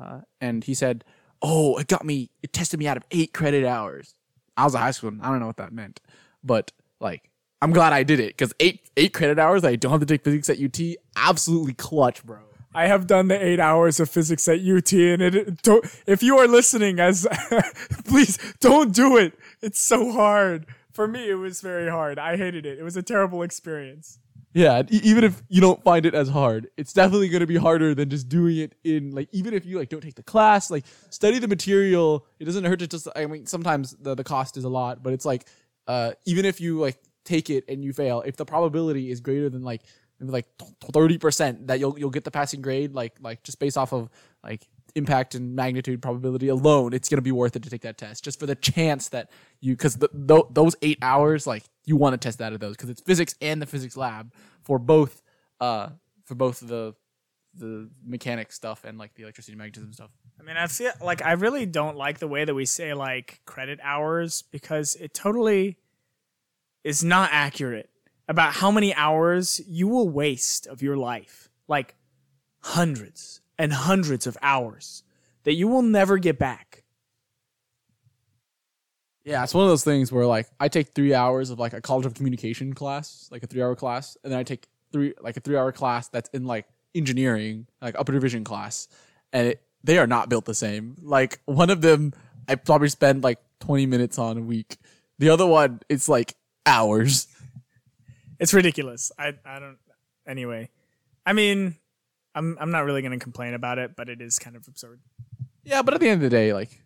Uh, and he said, "Oh, it got me. It tested me out of eight credit hours." I was a high school. I don't know what that meant, but like, I'm glad I did it because eight eight credit hours. I don't have to take physics at UT. Absolutely clutch, bro. I have done the eight hours of physics at UT, and it. Don't, if you are listening, as please don't do it. It's so hard for me, it was very hard. I hated it. It was a terrible experience. Yeah, even if you don't find it as hard, it's definitely going to be harder than just doing it in like even if you like don't take the class, like study the material. It doesn't hurt to just I mean sometimes the the cost is a lot, but it's like uh even if you like take it and you fail, if the probability is greater than like like 30% that you'll you'll get the passing grade like like just based off of like impact and magnitude probability alone, it's going to be worth it to take that test just for the chance that you, because th- those eight hours, like you want to test out of those because it's physics and the physics lab for both, uh, for both the the mechanic stuff and like the electricity and magnetism stuff. I mean, I feel like I really don't like the way that we say like credit hours because it totally is not accurate about how many hours you will waste of your life. Like hundreds and hundreds of hours that you will never get back. Yeah, it's one of those things where like I take three hours of like a college of communication class, like a three hour class, and then I take three like a three hour class that's in like engineering, like upper division class, and it, they are not built the same. Like one of them, I probably spend like twenty minutes on a week. The other one, it's like hours. It's ridiculous. I I don't. Anyway, I mean, I'm I'm not really gonna complain about it, but it is kind of absurd. Yeah, but at the end of the day, like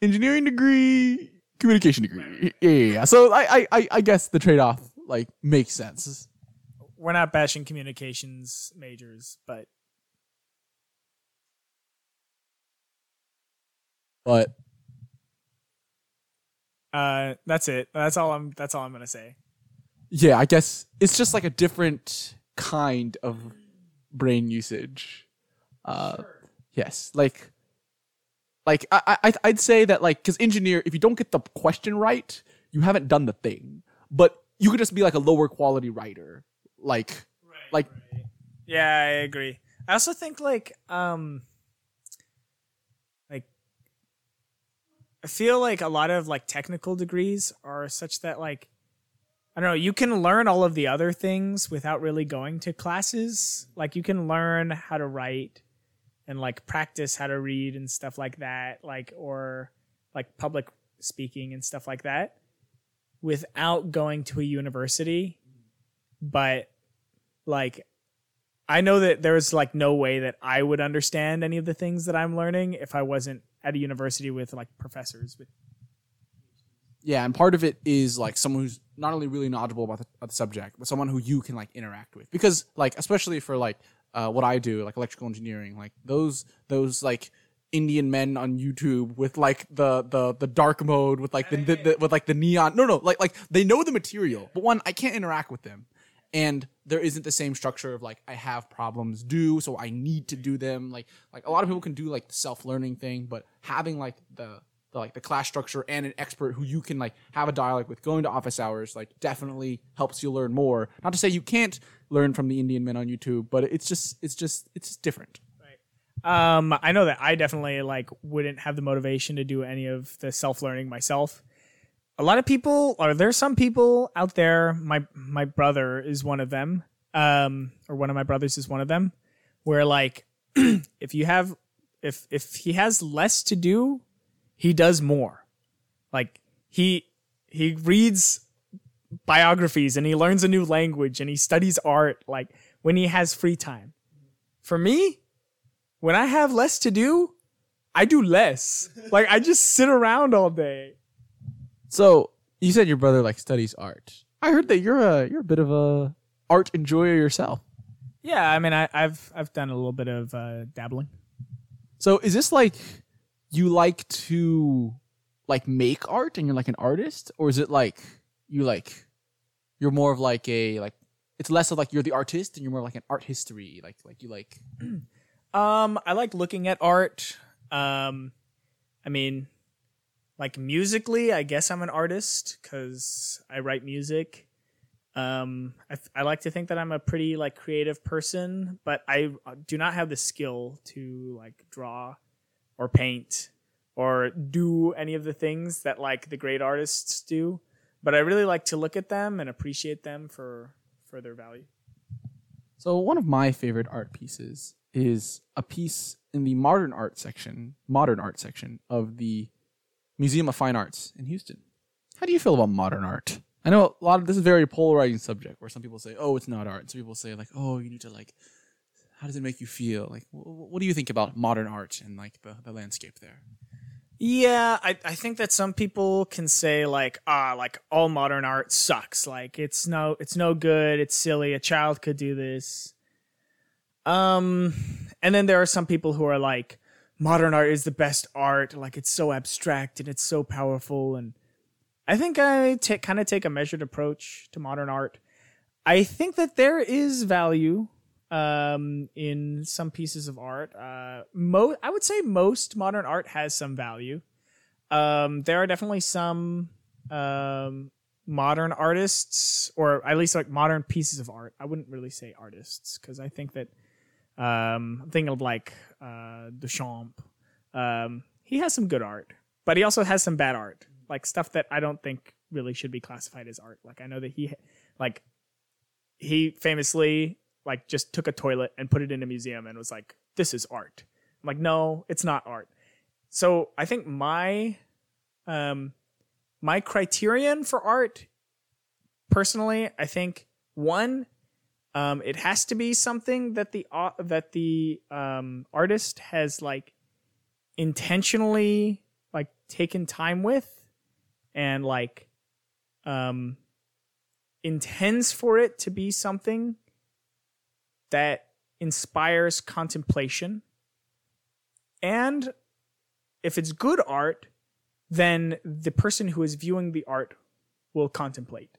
engineering degree, communication degree. Yeah, yeah, yeah. So I, I, I guess the trade off like makes sense. We're not bashing communications majors, but But uh, that's it. That's all I'm. That's all I'm gonna say. yeah, I guess it's just like a different kind of brain usage. Uh, yes, like, like I, I, I'd say that like because engineer, if you don't get the question right, you haven't done the thing. But you could just be like a lower quality writer, like, like Yeah, I agree. I also think like um like I feel like a lot of like technical degrees are such that like I don't know, you can learn all of the other things without really going to classes. Like you can learn how to write and like practice how to read and stuff like that, like or like public speaking and stuff like that without going to a university. But like I know that there's like no way that I would understand any of the things that I'm learning if I wasn't at a university with like professors with Yeah, and part of it is like someone who's not only really knowledgeable about the, about the subject, but someone who you can like interact with. Because like especially for like uh, what I do, like electrical engineering, like those those like Indian men on YouTube with like the the the dark mode with like the, the, the with like the neon. No, no, like like they know the material, but one I can't interact with them, and there isn't the same structure of like I have problems due, so I need to do them. Like like a lot of people can do like the self learning thing, but having like the the like the class structure and an expert who you can like have a dialogue with going to office hours like definitely helps you learn more not to say you can't learn from the indian men on youtube but it's just it's just it's different Um, I know that I definitely like wouldn't have the motivation to do any of the self learning myself. A lot of people, or there's some people out there. My my brother is one of them. Um, or one of my brothers is one of them. Where like, if you have, if if he has less to do, he does more. Like he he reads biographies and he learns a new language and he studies art like when he has free time. For me, when I have less to do, I do less. like I just sit around all day. so you said your brother like studies art i heard that you're a you're a bit of a art enjoyer yourself Yeah, I mean I, I've I've done a little bit of uh, dabbling. so is this like you like to like make art and you're like an artist or is it like you like you're more of like a like it's less of like you're the artist and you're more like an art history like like you like Um, I like looking at art. Um, I mean, like musically, I guess I'm an artist because I write music. Um, I, I like to think that I'm a pretty like creative person, but I do not have the skill to like draw or paint or do any of the things that like the great artists do. But I really like to look at them and appreciate them for for their value. So one of my favorite art pieces is a piece in the modern art section, modern art section of the Museum of Fine Arts in Houston. How do you feel about modern art? I know a lot of this is a very polarizing subject where some people say, "Oh, it's not art." And some people say like, "Oh, you need to like how does it make you feel?" Like wh- wh- what do you think about modern art and like the, the landscape there? Yeah, I, I think that some people can say like ah like all modern art sucks like it's no it's no good it's silly a child could do this. Um, and then there are some people who are like modern art is the best art like it's so abstract and it's so powerful and I think I ta- kind of take a measured approach to modern art. I think that there is value um, in some pieces of art. Uh, mo- I would say most modern art has some value. Um, there are definitely some um, modern artists, or at least like modern pieces of art. I wouldn't really say artists because I think that um, I'm thinking of like uh, Duchamp. Um, he has some good art, but he also has some bad art, like stuff that I don't think really should be classified as art. Like I know that he, like, he famously like just took a toilet and put it in a museum and was like, "This is art." I'm like, no, it's not art. So I think my, um, my criterion for art, personally, I think one um, it has to be something that the uh, that the um, artist has like intentionally like taken time with and like um, intends for it to be something that inspires contemplation and if it's good art then the person who is viewing the art will contemplate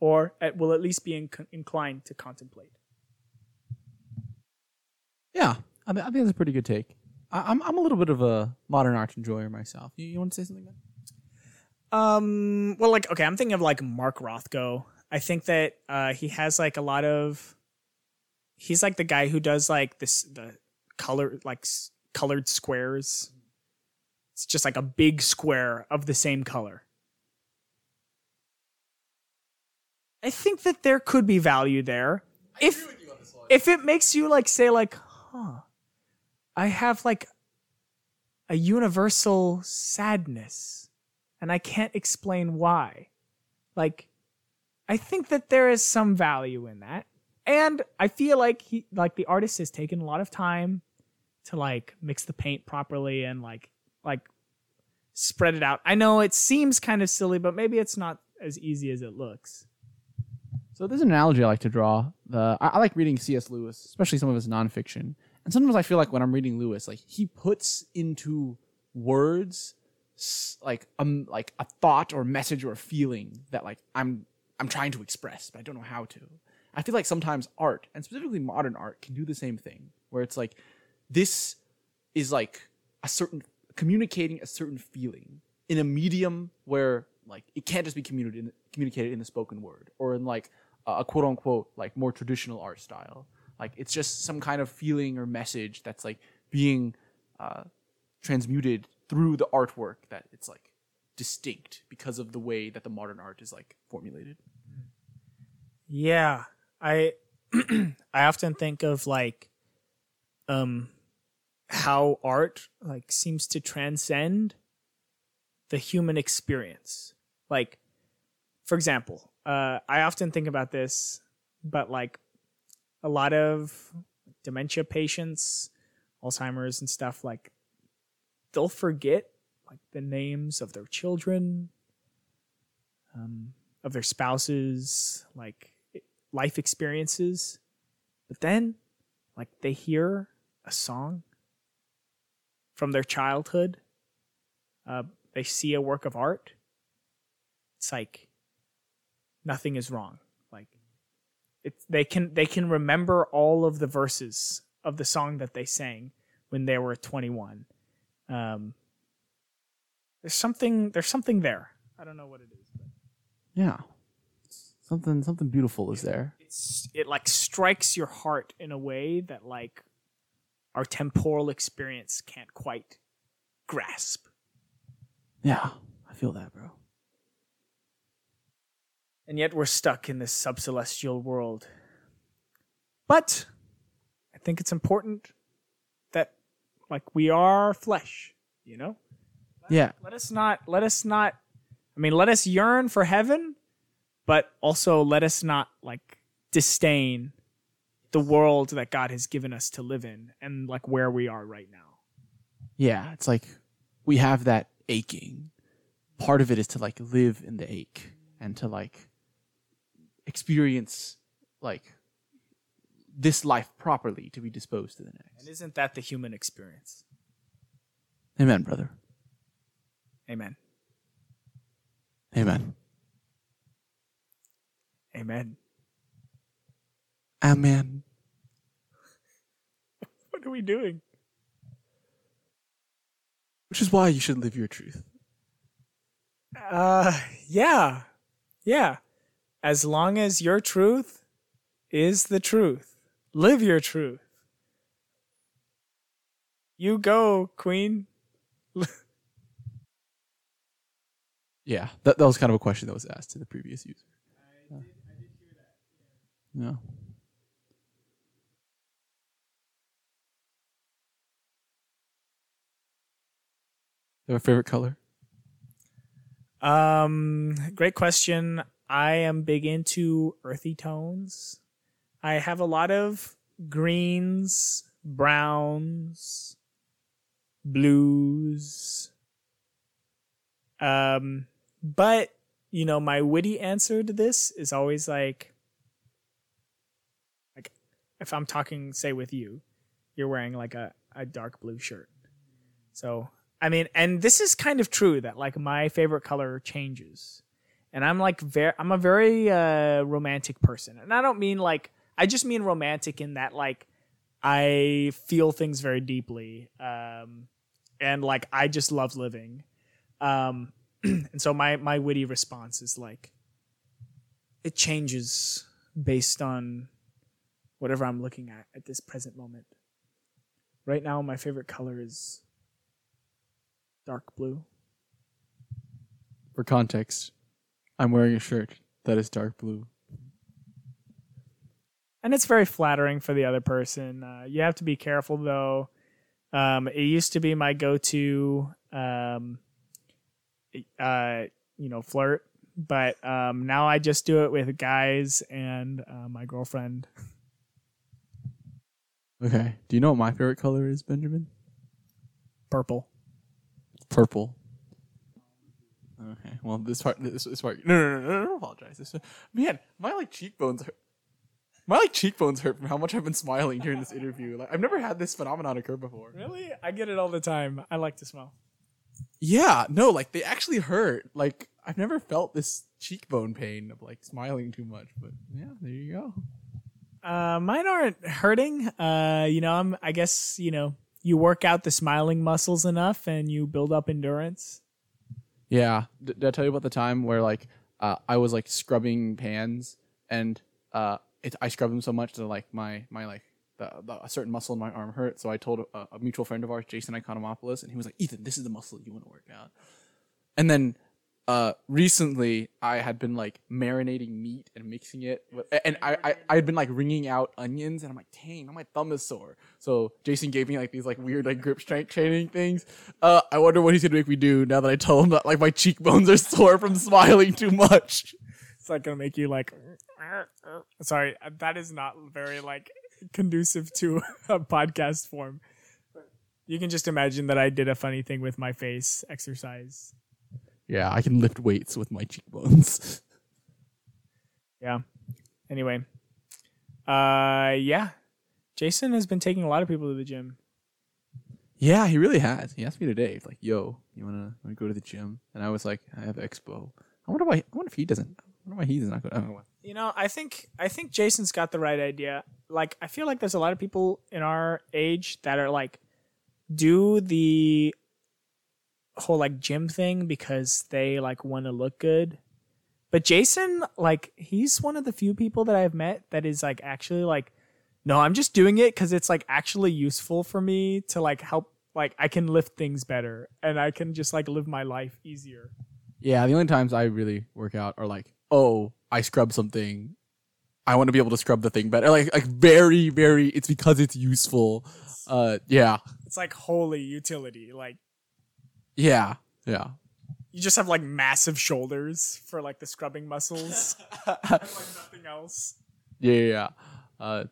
or at, will at least be inc- inclined to contemplate. Yeah, I, mean, I think that's a pretty good take. I, I'm I'm a little bit of a modern art enjoyer myself. You, you want to say something? Ben? Um. Well, like okay, I'm thinking of like Mark Rothko. I think that uh, he has like a lot of. He's like the guy who does like this the color like colored squares. It's just like a big square of the same color. I think that there could be value there if if it makes you like say like, huh, I have like a universal sadness and I can't explain why. Like, I think that there is some value in that. And I feel like he like the artist has taken a lot of time to like mix the paint properly and like like spread it out. I know it seems kind of silly, but maybe it's not as easy as it looks. So there's an analogy I like to draw. The I, I like reading C.S. Lewis, especially some of his nonfiction. And sometimes I feel like when I'm reading Lewis, like he puts into words like um like a thought or message or feeling that like I'm I'm trying to express, but I don't know how to. I feel like sometimes art, and specifically modern art, can do the same thing, where it's like this is like a certain communicating a certain feeling in a medium where like it can't just be communicated in the spoken word or in like a quote unquote like more traditional art style. Like it's just some kind of feeling or message that's like being uh, transmuted through the artwork that it's like distinct because of the way that the modern art is like formulated. Yeah, I I often think of like um how art like seems to transcend the human experience. Like for example, uh I often think about this but like a lot of dementia patients, Alzheimer's and stuff like they'll forget like the names of their children, um, of their spouses, like life experiences. But then, like, they hear a song from their childhood, uh, they see a work of art. It's like nothing is wrong. Like, it's they can they can remember all of the verses of the song that they sang when they were 21. Um, there's something there's something there. I don't know what it is. But Yeah, something something beautiful is there. it's it like strikes your heart in a way that like our temporal experience can't quite grasp. Yeah, I feel that, bro. And yet we're stuck in this subcelestial world. But I think it's important that like we are flesh, you know? Yeah, Let us not let us not I mean let us yearn for heaven, but also let us not like disdain the world that God has given us to live in and like where we are right now. yeah. It's like we have that aching. Part of it is to like live in the ache and to like experience like this life properly to be disposed to the next. And isn't that the human experience? Amen, brother. Amen. Amen. Amen. Amen. what are we doing? Which is why you should live your truth. Uh, yeah, yeah. As long as your truth is the truth, live your truth. You go, Queen. Yeah, that, that was kind of a question that was asked to the previous user. I did, I did hear that. Yeah. A favorite color? Um, great question. I am big into earthy tones. I have a lot of greens, browns, blues. Um, but you know, my witty answer to this is always like if I'm talking, say, with you, you're wearing like a, a dark blue shirt. So I mean, and this is kind of true that like my favorite color changes. And I'm like very I'm a very uh romantic person. And I don't mean like I just mean romantic in that like I feel things very deeply. Um and like I just love living. Um and so my my witty response is like it changes based on whatever I'm looking at at this present moment. Right now my favorite color is dark blue. For context, I'm wearing a shirt that is dark blue. And it's very flattering for the other person. Uh, you have to be careful though. Um, it used to be my go-to, um, uh, you know, flirt, but um, now I just do it with guys and uh, my girlfriend. Okay. Do you know what my favorite color is, Benjamin? Purple purple. Okay. Well, this part, this, this part. No, no, no, no, no. Apologize. This, man, my like cheekbones hurt. My like cheekbones hurt from how much I've been smiling during this interview. Like I've never had this phenomenon occur before. Really? I get it all the time. I like to smile. Yeah. No, like they actually hurt. Like I've never felt this cheekbone pain of like smiling too much. But yeah, there you go. Uh, mine aren't hurting. Uh, you know, I'm. I guess you know you work out the smiling muscles enough and you build up endurance. Yeah. D- did I tell you about the time where like uh, I was like scrubbing pans and uh, it, I scrubbed them so much that like my my like the, the, a certain muscle in my arm hurt. So I told a, a mutual friend of ours, Jason Economopoulos, and he was like, "Ethan, this is the muscle you want to work out." And then uh, recently I had been like marinating meat and mixing it, with, and I, I I had been like wringing out onions, and I'm like, dang, my thumb is sore. So Jason gave me like these like weird like grip strength training things. Uh, I wonder what he's gonna make me do now that I tell him that like my cheekbones are sore from smiling too much. It's like gonna make you like. Sorry, that is not very like conducive to a podcast form. You can just imagine that I did a funny thing with my face exercise. Yeah, I can lift weights with my cheekbones. yeah. Anyway. Uh yeah. Jason has been taking a lot of people to the gym. Yeah, he really has. He asked me today, like, "Yo, you wanna, wanna go to the gym?" And I was like, "I have expo." I wonder why. I wonder if he doesn't. I wonder why he's not going. You know, I think I think Jason's got the right idea. Like, I feel like there's a lot of people in our age that are like, do the whole like gym thing because they like want to look good. But Jason, like, he's one of the few people that I've met that is like actually like, no, I'm just doing it because it's like actually useful for me to like help. Like, I can lift things better and I can just like live my life easier. Yeah, the only times I really work out are like, oh, I scrub something. I want to be able to scrub the thing better. Like, like very, very. It's because it's useful. Uh, yeah. It's like holy utility. Like, yeah, yeah. You just have like massive shoulders for like the scrubbing muscles, like nothing else. Yeah, yeah, yeah. Uh,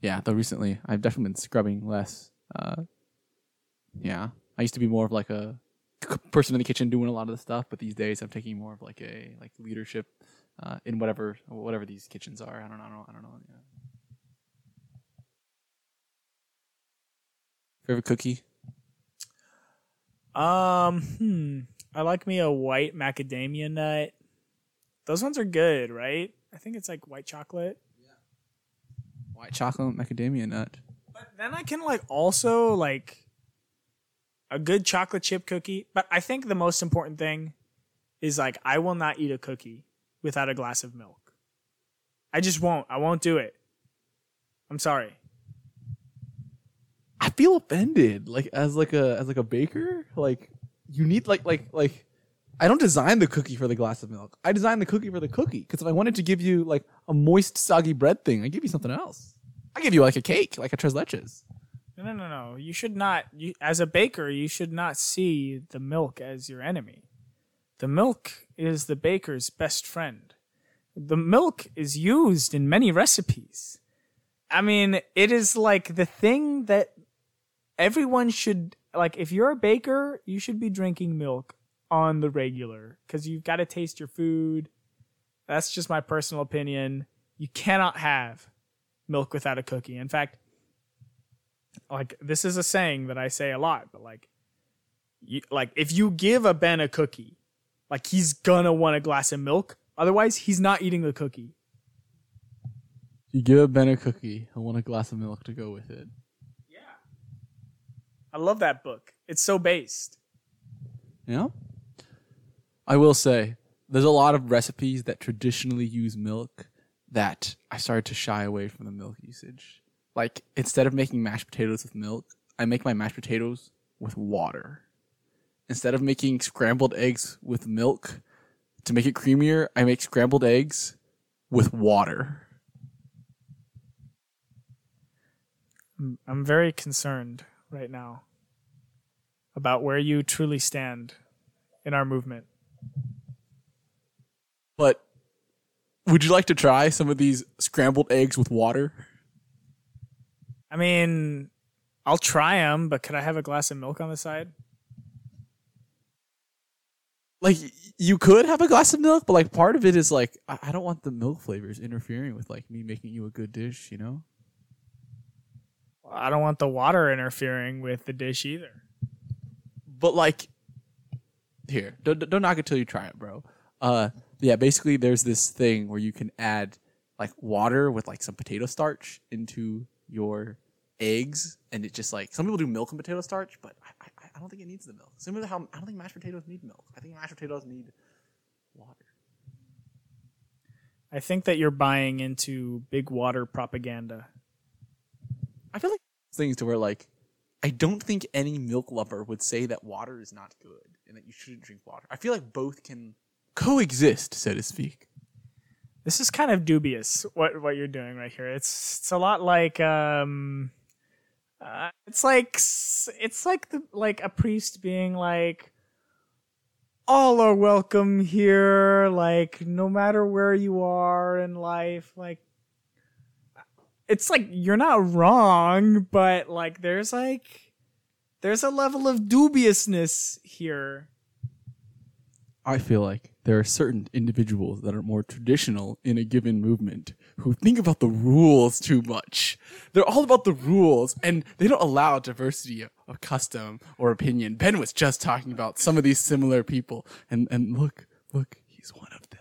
yeah. Though recently, I've definitely been scrubbing less. Uh, yeah, I used to be more of like a person in the kitchen doing a lot of the stuff, but these days I'm taking more of like a like leadership uh, in whatever whatever these kitchens are. I don't know. I don't, I don't know. Yeah. Favorite cookie? Um, hmm. I like me a white macadamia nut. Those ones are good, right? I think it's like white chocolate. Yeah. White chocolate macadamia nut. But then I can like also like a good chocolate chip cookie. But I think the most important thing is like I will not eat a cookie without a glass of milk. I just won't. I won't do it. I'm sorry. I feel offended, like as like a as like a baker, like you need like like like. I don't design the cookie for the glass of milk. I design the cookie for the cookie. Because if I wanted to give you like a moist, soggy bread thing, I give you something else. I give you like a cake, like a tres leches. No, no, no, no. You should not. You, as a baker, you should not see the milk as your enemy. The milk is the baker's best friend. The milk is used in many recipes. I mean, it is like the thing that everyone should like. If you're a baker, you should be drinking milk on the regular because you've got to taste your food. That's just my personal opinion. You cannot have milk without a cookie. In fact, like this is a saying that I say a lot, but like, you, like if you give a Ben a cookie, like he's gonna want a glass of milk. Otherwise, he's not eating the cookie. You give a Ben a cookie, he'll want a glass of milk to go with it. I love that book. It's so based. Yeah. I will say, there's a lot of recipes that traditionally use milk that I started to shy away from the milk usage. Like, instead of making mashed potatoes with milk, I make my mashed potatoes with water. Instead of making scrambled eggs with milk to make it creamier, I make scrambled eggs with water. I'm very concerned right now about where you truly stand in our movement. But would you like to try some of these scrambled eggs with water? I mean, I'll try them, but could I have a glass of milk on the side? like you could have a glass of milk, but like part of it is like I, I don't want the milk flavors interfering with like me making you a good dish, you know? I don't want the water interfering with the dish either. But like here, don't don't knock it till you try it, bro. Uh yeah, basically there's this thing where you can add like water with like some potato starch into your eggs and it just like some people do milk and potato starch, but I, I, I don't think it needs the milk. Similar to how I don't think mashed potatoes need milk. I think mashed potatoes need water. I think that you're buying into big water propaganda. I feel like things to where like I don't think any milk lover would say that water is not good and that you shouldn't drink water. I feel like both can coexist, so to speak. This is kind of dubious what what you're doing right here. It's it's a lot like um uh, it's like it's like the like a priest being like all are welcome here like no matter where you are in life like it's like you're not wrong but like there's like there's a level of dubiousness here I feel like there are certain individuals that are more traditional in a given movement who think about the rules too much. They're all about the rules and they don't allow diversity of, of custom or opinion. Ben was just talking about some of these similar people and, and look, look, he's one of them.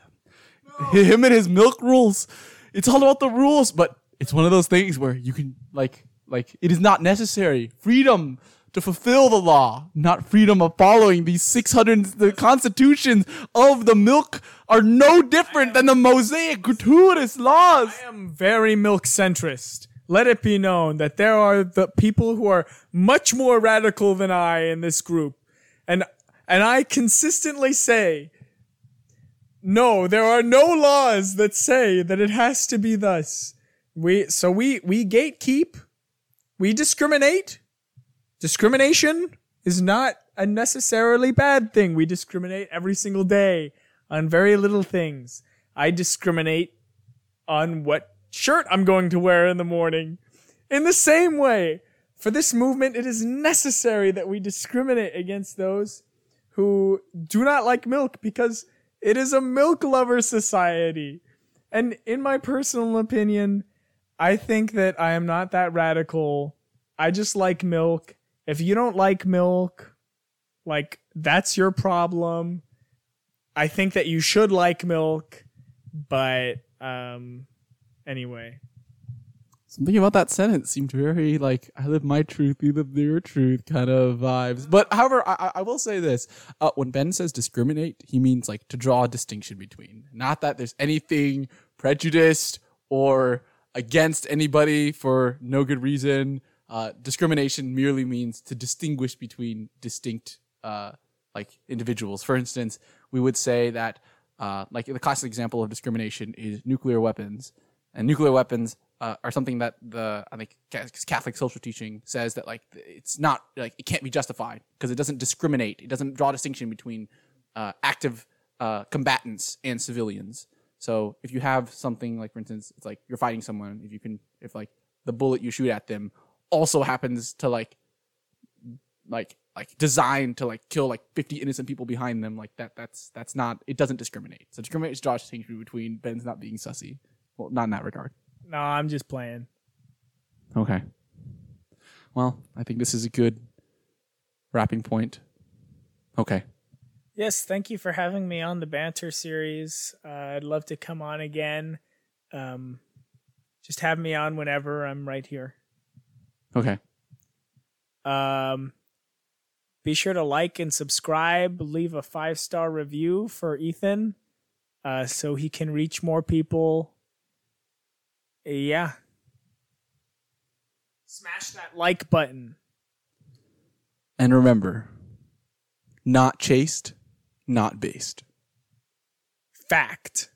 Him and his milk rules. It's all about the rules, but it's one of those things where you can like, like it is not necessary. Freedom to fulfill the law, not freedom of following these 600 the constitutions of the milk are no different than the mosaic gratuitous laws. I am very milk centrist. Let it be known that there are the people who are much more radical than I in this group. And and I consistently say no, there are no laws that say that it has to be thus. We so we we gatekeep, we discriminate. Discrimination is not a necessarily bad thing. We discriminate every single day on very little things. I discriminate on what shirt I'm going to wear in the morning. In the same way, for this movement, it is necessary that we discriminate against those who do not like milk because it is a milk lover society. And in my personal opinion, I think that I am not that radical. I just like milk. If you don't like milk, like that's your problem. I think that you should like milk, but um anyway. Something about that sentence seemed very like I live my truth, you live your truth kind of vibes. But however, I, I- will say this: uh, when Ben says discriminate, he means like to draw a distinction between. Not that there's anything prejudiced or against anybody for no good reason. Uh, discrimination merely means to distinguish between distinct uh, like individuals. For instance, we would say that uh, like the classic example of discrimination is nuclear weapons, and nuclear weapons uh, are something that the I think Catholic social teaching says that like it's not like it can't be justified because it doesn't discriminate. It doesn't draw distinction between uh, active uh, combatants and civilians. So if you have something like, for instance, it's like you're fighting someone. If you can, if like the bullet you shoot at them also happens to like like like designed to like kill like 50 innocent people behind them like that that's that's not it doesn't discriminate. So discriminate is draw a distinction between ben's not being sussy. Well not in that regard. No, I'm just playing. okay. Well i think this is a good wrapping point. Okay Yes, thank you for having me on the banter series. Uh, I'd love to come on again. Um, just have me on whenever. I'm right here. okay Um, be sure to like and subscribe. Leave a five star review for Ethan, uh, so he can reach more people. Yeah. Smash that like button. and remember not chased not based Fact.